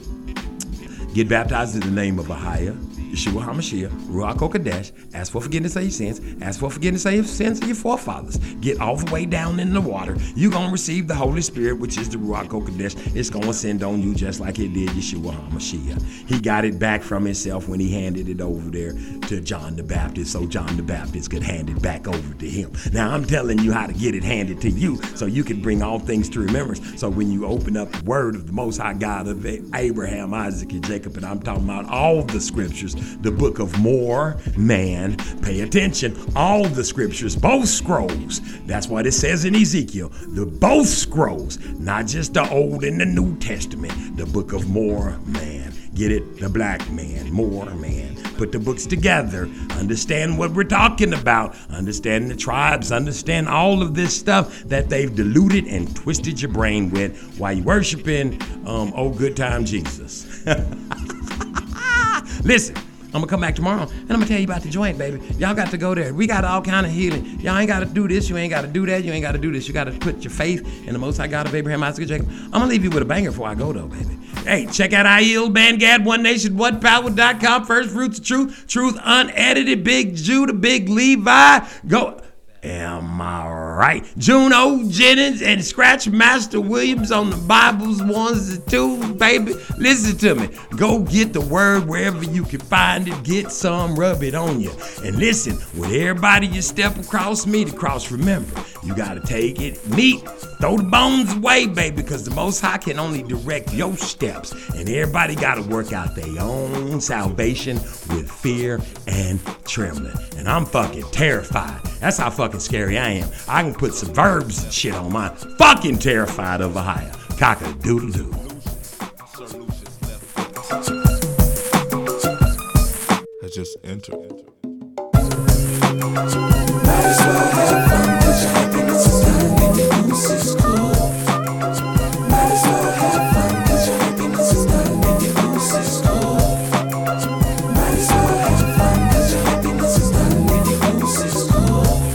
Get baptized in the name of Ahia, Yeshua HaMashiach, Ruach HaKodesh, ask for forgiveness of your sins, ask for forgiveness of your sins of your forefathers. Get all the way down in the water. You're going to receive the Holy Spirit, which is the Ruach HaKodesh. It's going to send on you just like it did Yeshua HaMashiach. He got it back from himself when he handed it over there to John the Baptist, so John the Baptist could hand it back over to him. Now, I'm telling you how to get it handed to you so you can bring all things to remembrance. So when you open up the word of the Most High God of Abraham, Isaac, and Jacob, and I'm talking about all the scriptures, the book of more man, pay attention, all the scriptures, both scrolls. That's what it says in Ezekiel. The both scrolls, not just the Old and the New Testament, the book of more man. Get it? The black man, more man. Put the books together. Understand what we're talking about. Understand the tribes. Understand all of this stuff that they've diluted and twisted your brain with while you worshiping um, oh good time Jesus. Listen. I'm gonna come back tomorrow and I'm gonna tell you about the joint, baby. Y'all got to go there. We got all kind of healing. Y'all ain't gotta do this, you ain't gotta do that, you ain't gotta do this. You gotta put your faith in the most high God of Abraham, Isaac, and Jacob. I'm gonna leave you with a banger before I go though, baby. Hey, check out IEL, Bandgad, One Nation, OnePower.com, First Fruits of Truth, Truth Unedited, Big Judah, Big Levi. Go. Am I right? Juno Jennings and Scratch Master Williams on the Bibles ones and twos, baby. Listen to me. Go get the word wherever you can find it. Get some, rub it on you. And listen, with everybody you step across, meet across, remember, you gotta take it neat. Throw the bones away, baby, because the Most High can only direct your steps. And everybody gotta work out their own salvation with fear and trembling. And I'm fucking terrified. That's how fucking scary I am. I can put some verbs and shit on mine. Fucking terrified of a higher. Cock a doodle doo. has just entered. Might as well have fun, 'cause your happiness is done, and your goose is cool.